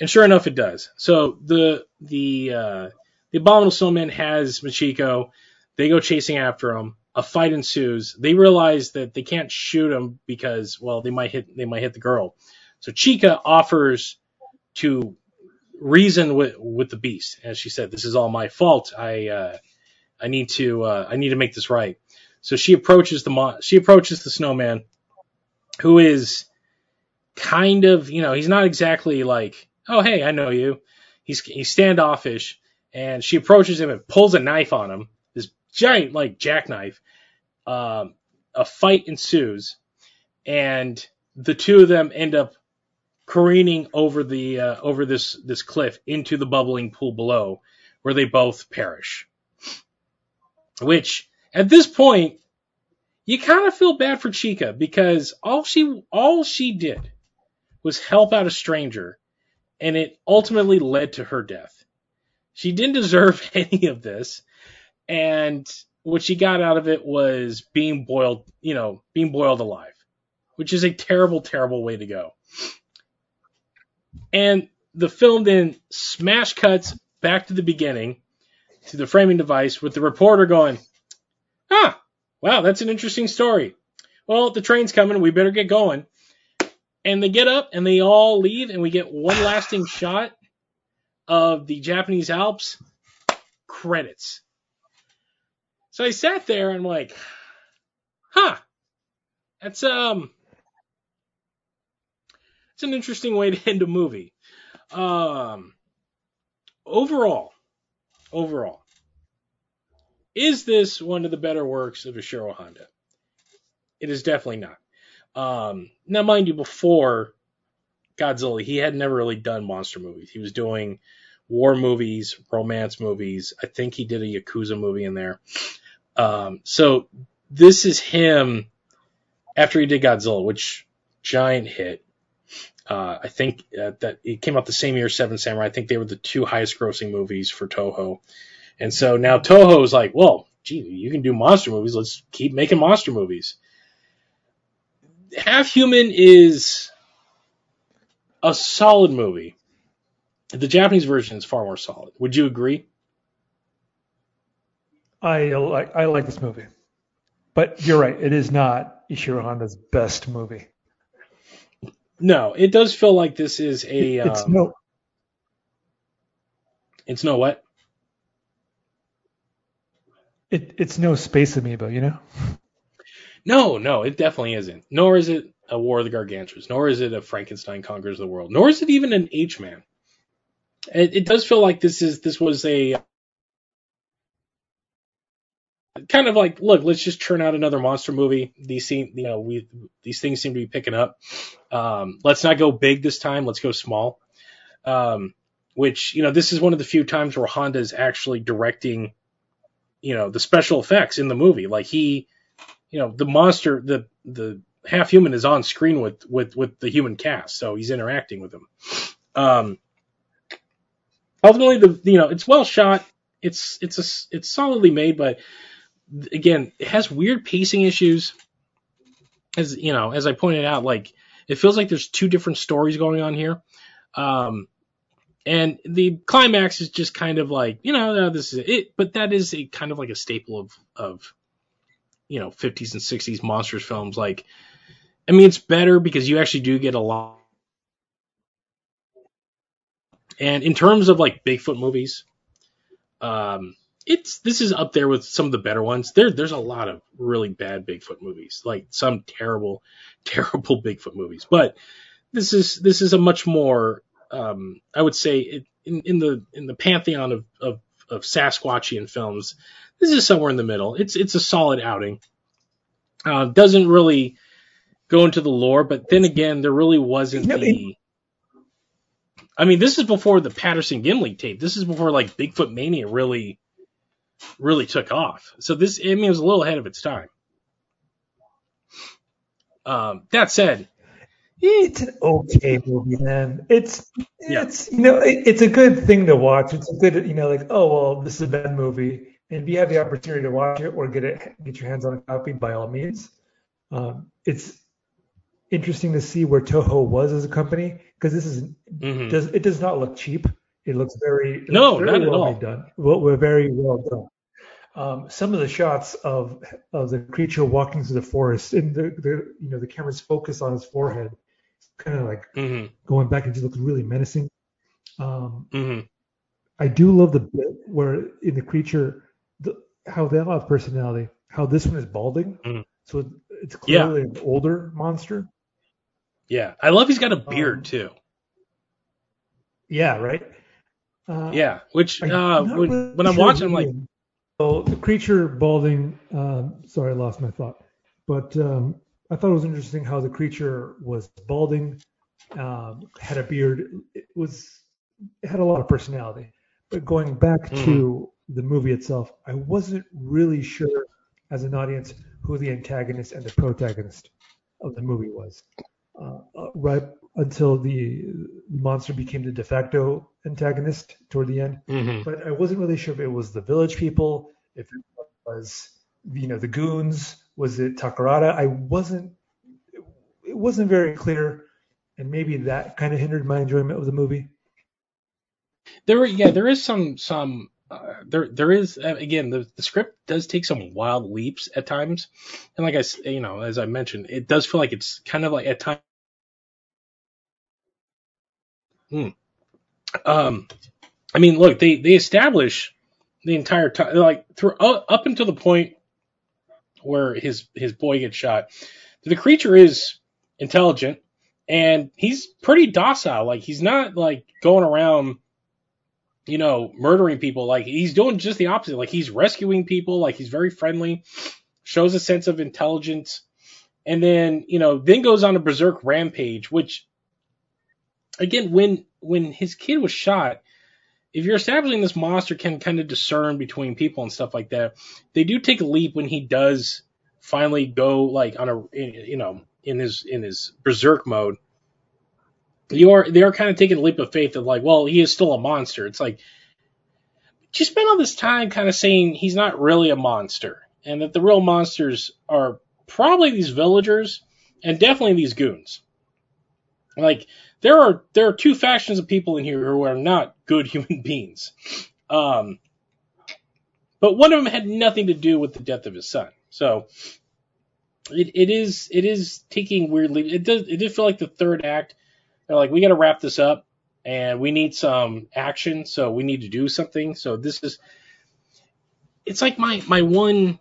And sure enough, it does. So the the uh, the abominable snowman has Machiko. They go chasing after him. A fight ensues. They realize that they can't shoot him because, well, they might hit they might hit the girl. So Chika offers to reason with with the beast, as she said, "This is all my fault. I uh, I need to uh, I need to make this right." So she approaches the mo- she approaches the snowman, who is kind of you know he's not exactly like oh hey I know you. He's he's standoffish, and she approaches him and pulls a knife on him, this giant like jackknife. Um, a fight ensues, and the two of them end up careening over the uh, over this this cliff into the bubbling pool below, where they both perish. Which at this point, you kind of feel bad for Chika because all she all she did was help out a stranger, and it ultimately led to her death. She didn't deserve any of this, and what she got out of it was being boiled, you know, being boiled alive, which is a terrible, terrible way to go. And the film then smash cuts back to the beginning to the framing device with the reporter going, Ah, wow, that's an interesting story. Well, the train's coming. We better get going. And they get up and they all leave, and we get one lasting shot of the Japanese Alps. Credits. So I sat there and I'm like, huh, that's um, it's an interesting way to end a movie. Um, overall, overall, is this one of the better works of Ishiro Honda? It is definitely not. Um, now, mind you, before Godzilla, he had never really done monster movies. He was doing war movies, romance movies. I think he did a Yakuza movie in there. Um, so this is him after he did Godzilla, which giant hit. Uh, I think uh, that it came out the same year, Seven Samurai. I think they were the two highest grossing movies for Toho. And so now Toho is like, well, gee, you can do monster movies. Let's keep making monster movies. Half Human is a solid movie. The Japanese version is far more solid. Would you agree? I like I like this movie, but you're right. It is not Ishiro Honda's best movie. No, it does feel like this is a. It's um, no. It's no what? It, it's no space amoeba, you know. No, no, it definitely isn't. Nor is it a War of the Gargantuas. Nor is it a Frankenstein conquers the world. Nor is it even an H Man. It, it does feel like this is this was a kind of like look let's just churn out another monster movie these seem you know we these things seem to be picking up um, let's not go big this time let's go small um, which you know this is one of the few times where honda is actually directing you know the special effects in the movie like he you know the monster the the half human is on screen with with with the human cast so he's interacting with them um ultimately the you know it's well shot it's it's a it's solidly made but again, it has weird pacing issues. As you know, as I pointed out, like it feels like there's two different stories going on here. Um, and the climax is just kind of like, you know, this is it, but that is a kind of like a staple of, of, you know, 50s and 60s monsters films. Like, I mean, it's better because you actually do get a lot. And in terms of like Bigfoot movies, um, it's this is up there with some of the better ones. There there's a lot of really bad Bigfoot movies, like some terrible, terrible Bigfoot movies. But this is this is a much more um, I would say it, in in the in the pantheon of, of of Sasquatchian films, this is somewhere in the middle. It's it's a solid outing. Uh, doesn't really go into the lore, but then again, there really wasn't the. I mean, this is before the Patterson Gimlin tape. This is before like Bigfoot Mania really, really took off. So this, I mean, it was a little ahead of its time. Um, that said, it's an okay movie, man. It's it's yeah. you know it, it's a good thing to watch. It's a good you know like oh well this is a bad movie, and if you have the opportunity to watch it or get it get your hands on a copy by all means. Um, it's interesting to see where Toho was as a company because this is mm-hmm. does it does not look cheap. It looks very it no looks very not well at all. done. Well, we're very well done. Um, some of the shots of of the creature walking through the forest and the, the you know the camera's focus on his forehead kind of like mm-hmm. going back and just looks really menacing. Um, mm-hmm. I do love the bit where in the creature, the, how they all have personality. How this one is balding, mm-hmm. so it's clearly yeah. an older monster. Yeah, I love he's got a beard um, too. Yeah, right. Uh, yeah, which uh, when, really when, I'm sure watching, I'm like, so the creature balding. Um, sorry, I lost my thought. But um, I thought it was interesting how the creature was balding, um, had a beard. It was it had a lot of personality. But going back mm-hmm. to the movie itself, I wasn't really sure as an audience who the antagonist and the protagonist of the movie was. Uh, uh, right until the monster became the de facto antagonist toward the end. Mm-hmm. But I wasn't really sure if it was the village people, if it was you know the goons, was it Takarada? I wasn't. It wasn't very clear, and maybe that kind of hindered my enjoyment of the movie. There, were yeah, there is some some uh, there there is uh, again the, the script does take some wild leaps at times, and like I you know as I mentioned, it does feel like it's kind of like at times. Hmm. Um, I mean, look, they they establish the entire time like through uh, up until the point where his his boy gets shot. The creature is intelligent and he's pretty docile. Like he's not like going around, you know, murdering people. Like he's doing just the opposite. Like he's rescuing people. Like he's very friendly, shows a sense of intelligence, and then you know then goes on a berserk rampage. Which again, when when his kid was shot, if you're establishing this monster can kind of discern between people and stuff like that, they do take a leap when he does finally go like on a you know in his in his berserk mode. You are they are kind of taking a leap of faith of like, well, he is still a monster. It's like you spend all this time kind of saying he's not really a monster, and that the real monsters are probably these villagers and definitely these goons. Like there are there are two factions of people in here who are not good human beings. Um, but one of them had nothing to do with the death of his son. So it, it is it is taking weirdly. It does it did feel like the third act. They're like we got to wrap this up and we need some action. So we need to do something. So this is it's like my my one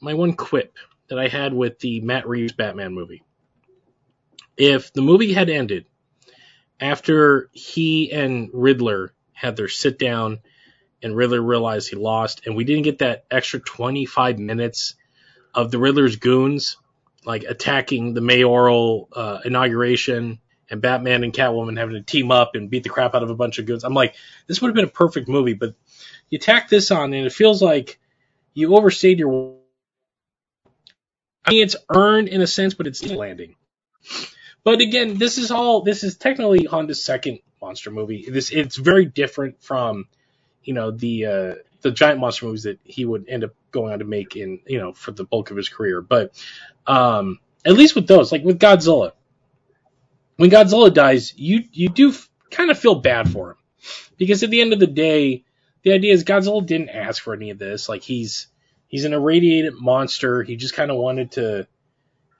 my one quip that I had with the Matt Reeves Batman movie. If the movie had ended after he and Riddler had their sit down and Riddler realized he lost, and we didn't get that extra 25 minutes of the Riddler's goons like attacking the mayoral uh, inauguration and Batman and Catwoman having to team up and beat the crap out of a bunch of goons. I'm like, this would have been a perfect movie, but you tack this on and it feels like you overstayed your. I mean, it's earned in a sense, but it's landing. But again, this is all this is technically Honda's second monster movie. This it's very different from you know the uh, the giant monster movies that he would end up going on to make in you know for the bulk of his career. But um, at least with those, like with Godzilla, when Godzilla dies, you you do f- kind of feel bad for him because at the end of the day, the idea is Godzilla didn't ask for any of this. Like he's he's an irradiated monster. He just kind of wanted to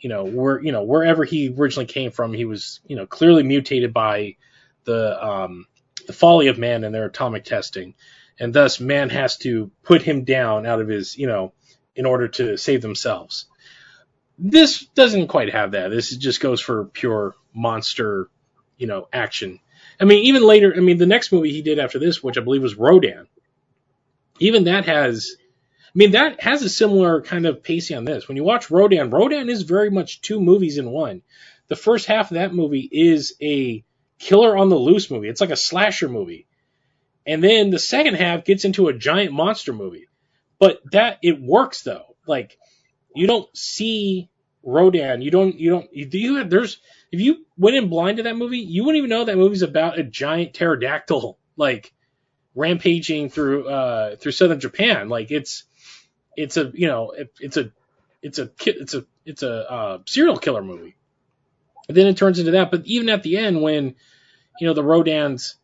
you know, where you know wherever he originally came from, he was you know clearly mutated by the um, the folly of man and their atomic testing, and thus man has to put him down out of his, you know, in order to save themselves. This doesn't quite have that. This just goes for pure monster, you know, action. I mean, even later, I mean, the next movie he did after this, which I believe was Rodan, even that has, I mean, that has a similar kind of pacing on this. When you watch Rodan, Rodan is very much two movies in one. The first half of that movie is a killer on the loose movie. It's like a slasher movie. And then the second half gets into a giant monster movie. But that it works though. Like you don't see Rodan. You don't you don't you, do you have, there's if you went in blind to that movie, you wouldn't even know that movie's about a giant pterodactyl like rampaging through uh through southern Japan. Like it's it's a you know it, it's a it's a it's a it's a uh, serial killer movie. And then it turns into that. But even at the end, when you know the Rodans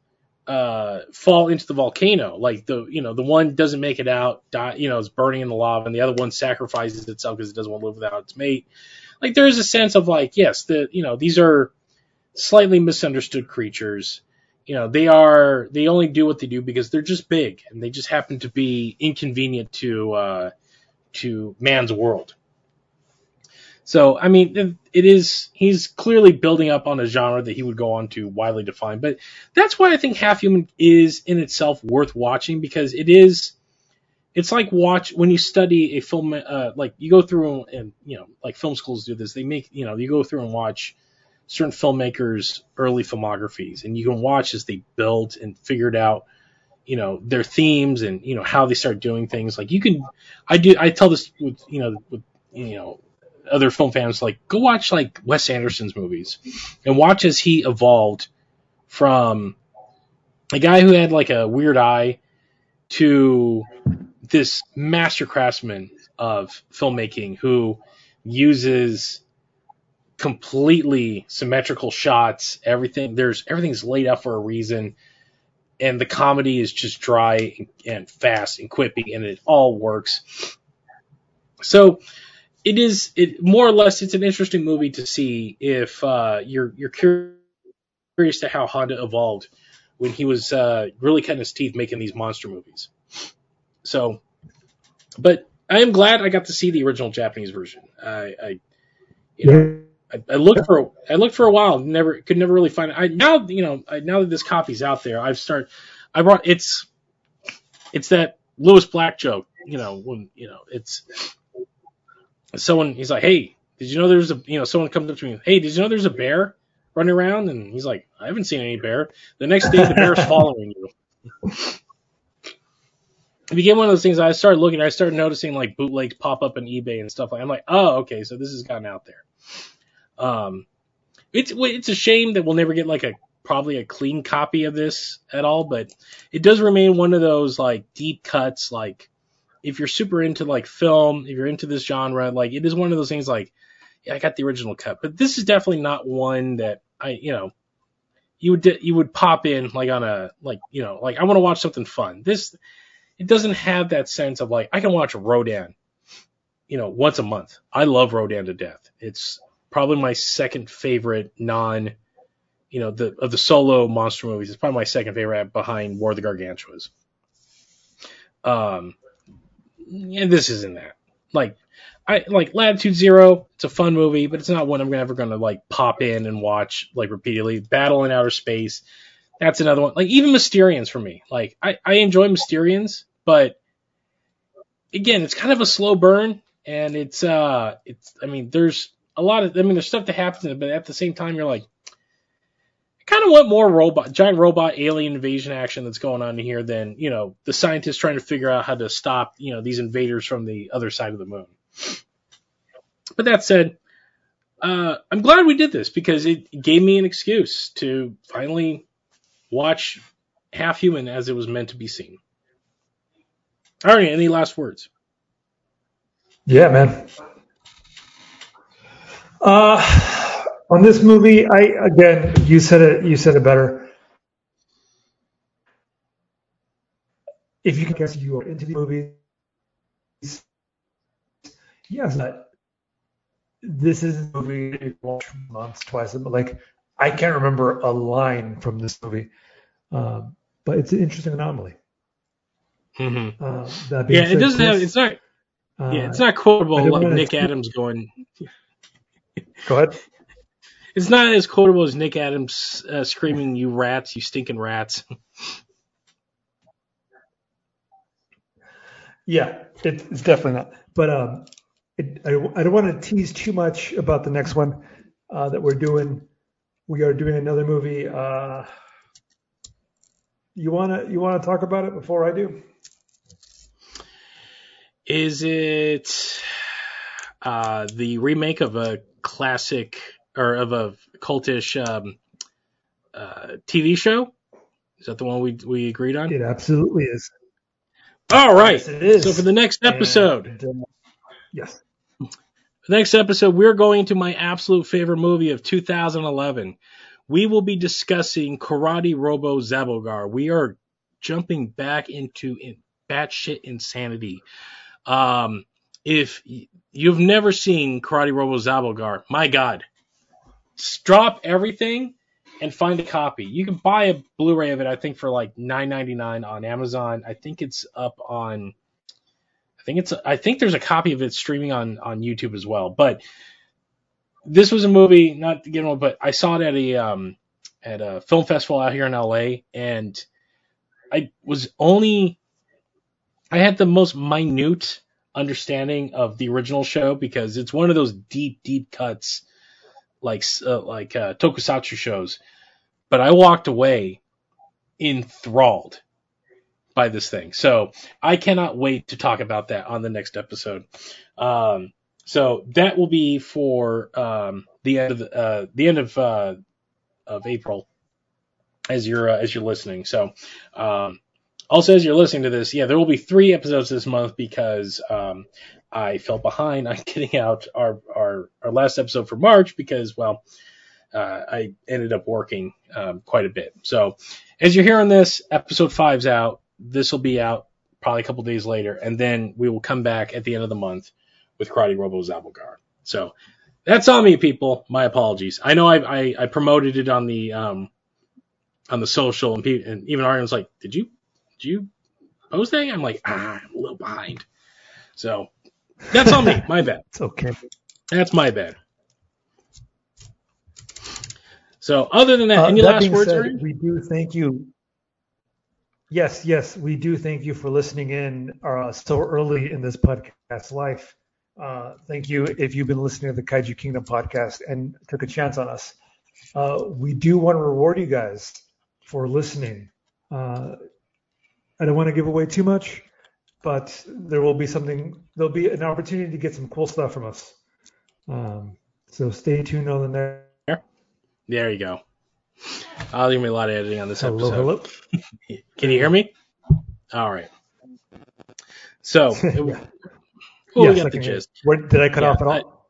uh, fall into the volcano, like the you know the one doesn't make it out, die, you know, is burning in the lava, and the other one sacrifices itself because it doesn't want to live without its mate. Like there is a sense of like, yes, the you know these are slightly misunderstood creatures. You know, they are they only do what they do because they're just big and they just happen to be inconvenient to uh, to man's world. So, I mean, it, is, he's clearly building up on a genre that he would go on to widely define. But that's why I think Half Human is in itself worth watching because it is, it's like watch, when you study a film, uh, like you go through and, you know, like film schools do this, they make, you know, you go through and watch certain filmmakers' early filmographies and you can watch as they built and figured out, you know, their themes and, you know, how they start doing things. Like you can, I do, I tell this with, you know, with, you know, other film fans like go watch like Wes Anderson's movies and watch as he evolved from a guy who had like a weird eye to this master craftsman of filmmaking who uses completely symmetrical shots everything there's everything's laid out for a reason and the comedy is just dry and fast and quippy and it all works. So it is it more or less it's an interesting movie to see if uh, you're you're curious to how Honda evolved when he was uh, really cutting his teeth making these monster movies. So, but I am glad I got to see the original Japanese version. I, I you know, I, I, looked for I looked for a while, never could never really find it. I now you know I, now that this copy's out there, I've started. I brought it's it's that Lewis Black joke. You know when you know it's someone he's like, "Hey, did you know there's a you know someone comes up to me, "Hey, did you know there's a bear running around?" And he's like, "I haven't seen any bear." The next day, the bear's following you. It became one of those things. I started looking. I started noticing like bootlegs pop up on eBay and stuff like. I'm like, oh, okay, so this has gotten out there. Um, it's it's a shame that we'll never get like a probably a clean copy of this at all, but it does remain one of those like deep cuts, like if you're super into like film, if you're into this genre, like it is one of those things like, yeah, I got the original cut, but this is definitely not one that I, you know, you would you would pop in like on a like you know like I want to watch something fun. This it doesn't have that sense of like I can watch Rodan, you know, once a month. I love Rodan to death. It's probably my second favorite non, you know, the of the solo monster movies. It's probably my second favorite behind War of the Gargantuas. Um, yeah, this isn't that. Like, I like Latitude Zero. It's a fun movie, but it's not one I'm ever gonna like pop in and watch like repeatedly. Battle in Outer Space. That's another one. Like even Mysterians for me. Like I, I enjoy Mysterians, but again, it's kind of a slow burn, and it's uh, it's. I mean, there's a lot of. I mean, there's stuff that happens, but at the same time, you're like, kind of want more robot, giant robot alien invasion action that's going on here than, you know, the scientists trying to figure out how to stop, you know, these invaders from the other side of the moon. But that said, uh, I'm glad we did this because it gave me an excuse to finally watch Half Human as it was meant to be seen. All right, any last words? Yeah, man. Uh, on this movie, I again, you said it. You said it better. If you can guess, you are into the movies. Yes, but this is a movie you watch once, twice, but like I can't remember a line from this movie. Um, but it's an interesting anomaly. Mm-hmm. Uh, that being Yeah, it doesn't have. It's not. uh, Yeah, it's not quotable like wanna Nick Adams going. Go ahead. It's not as quotable as Nick Adams uh, screaming, "You rats! You stinking rats!" Yeah, it, it's definitely not. But um, it, I, I don't want to tease too much about the next one uh, that we're doing. We are doing another movie. Uh, you wanna you wanna talk about it before I do? Is it uh, the remake of a classic or of a cultish um, uh, TV show? Is that the one we we agreed on? It absolutely is. All right. Yes, it is. So for the next episode, And, uh, yes. the next episode, we're going to my absolute favorite movie of 2011. We will be discussing Karate Robo Zabogar. We are jumping back into in batshit insanity. Um, if you've never seen Karate Robo Zabogar, my God, drop everything and find a copy. You can buy a Blu-ray of it, I think, for like $9.99 on Amazon. I think it's up on. I think it's. I think there's a copy of it streaming on on YouTube as well. But this was a movie, not to get on, but I saw it at a um at a film festival out here in LA, and I was only. I had the most minute understanding of the original show because it's one of those deep, deep cuts, like uh, like uh, tokusatsu shows. But I walked away enthralled by this thing. So I cannot wait to talk about that on the next episode. Um, so that will be for um, the end of the, uh, the end of uh, of April as you're uh, as you're listening. So um, also as you're listening to this, yeah, there will be three episodes this month because um, I fell behind on getting out our, our our last episode for March because well. Uh, I ended up working um, quite a bit. So, as you're hearing this, episode five's out. This will be out probably a couple days later, and then we will come back at the end of the month with Karate Robo Zabogar. So that's on me, people. My apologies. I know I, I, I promoted it on the um on the social, and, pe- and even Arian's like, "Did you did you post that?" I'm like, "Ah, I'm a little behind." So that's on me. My bad. It's okay. That's my bad. So other than that, Uh, any that last words, said, we do thank you. Yes, yes, we do thank you for listening in uh, so early in this podcast life. Uh, thank you if you've been listening to the Kaiju Kingdom podcast and took a chance on us. Uh, we do want to reward you guys for listening. Uh, I don't want to give away too much, but there will be something. There'll be an opportunity to get some cool stuff from us. Um, so stay tuned on the next. There you go. I'll leave me a lot of editing on this Hello, episode. hello. Can you hear me? All right. So, it, Yeah. well, Yes, we I got the gist. Where, did I cut Yeah, off at all?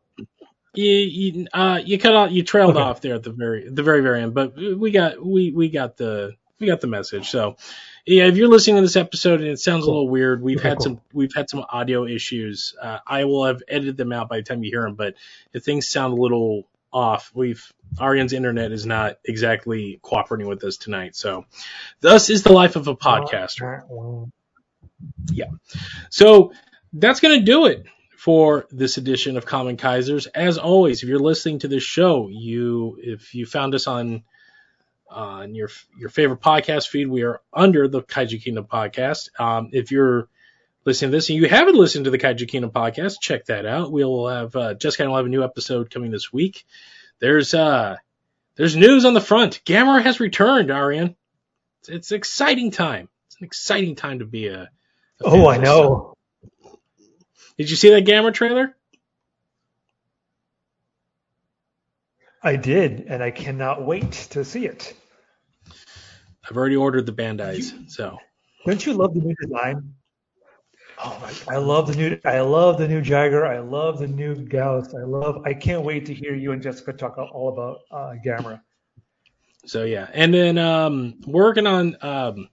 You you, uh, you cut out you trailed Okay. off there at the very the very very end, but we got we we got the we got the message. So yeah, if you're listening to this episode and it sounds a little weird, we've Okay, had cool. some we've had some audio issues. Uh, I will have edited them out by the time you hear them, but if things sound a little off, we've Arian's internet is not exactly cooperating with us tonight. So thus is the life of a podcaster. Yeah. So that's going to do it for this edition of Kamen Kaizers. As always, if you're listening to this show, you if you found us on on your your favorite podcast feed, we are under the Kaiju Kingdom podcast. Um, if you're listening to this and you haven't listened to the Kaiju Kingdom podcast, check that out. We'll have uh, Jessica and will have a new episode coming this week. There's uh there's news on the front. Gamera has returned, Arian. It's, it's an exciting time. It's an exciting time to be a. a Oh, I know. stuff. Did you see that Gamera trailer? I did, and I cannot wait to see it. I've already ordered the Bandai's, so Don't you love the new design? Oh my! I love the new. I love the new Jiger. I love the new Gyaos. I love. I can't wait to hear you and Jessica talk all about uh, Gamera. so yeah. And then um, working on um,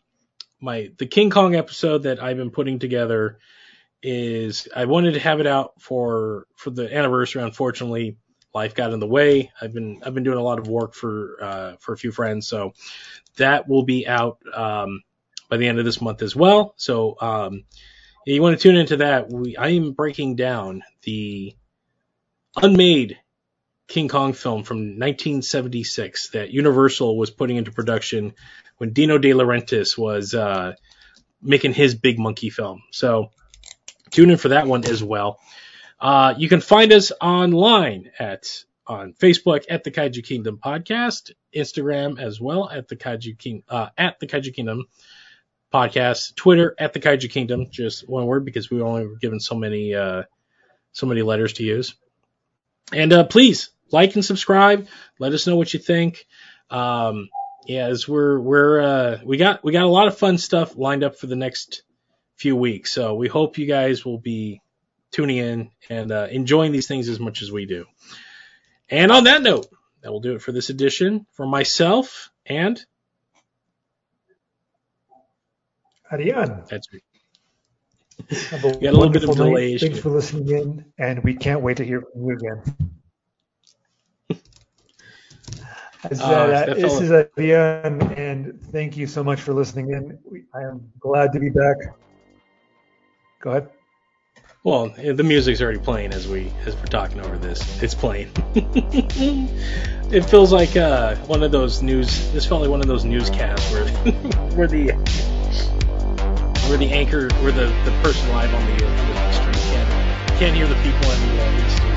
my the King Kong episode that I've been putting together is I wanted to have it out for for the anniversary. Unfortunately, life got in the way. I've been I've been doing a lot of work for uh, for a few friends, so that will be out um, by the end of this month as well. So um, you want to tune into that, we I am breaking down the unmade King Kong film from 1976 that Universal was putting into production when Dino De Laurentiis was uh, making his Big Monkey film. So tune in for that one as well. Uh, you can find us online at on Facebook at the Kaiju Kingdom podcast, Instagram as well at the Kaiju King uh, at the Kaiju Kingdom podcast, Twitter at the Kaiju Kingdom, just one word because we only were given so many uh, so many letters to use. And uh, please like and subscribe. Let us know what you think. Um, yeah, as we're we're uh, we got we got a lot of fun stuff lined up for the next few weeks. So we hope you guys will be tuning in and uh, enjoying these things as much as we do. And on that note, that will do it for this edition. For myself and Arian. that's me. Have a We got a little bit of delay. Thanks for listening in, and we can't wait to hear from you again. As, Uh, uh, this is Arian, and thank you so much for listening in. I am glad to be back. Go ahead. Well, the music's already playing as we as we're talking over this. It's playing. it feels like uh, one of those news. This felt like one of those newscasts where where the where the anchor, where the, the person live on the, the can't can't hear the people in the, uh.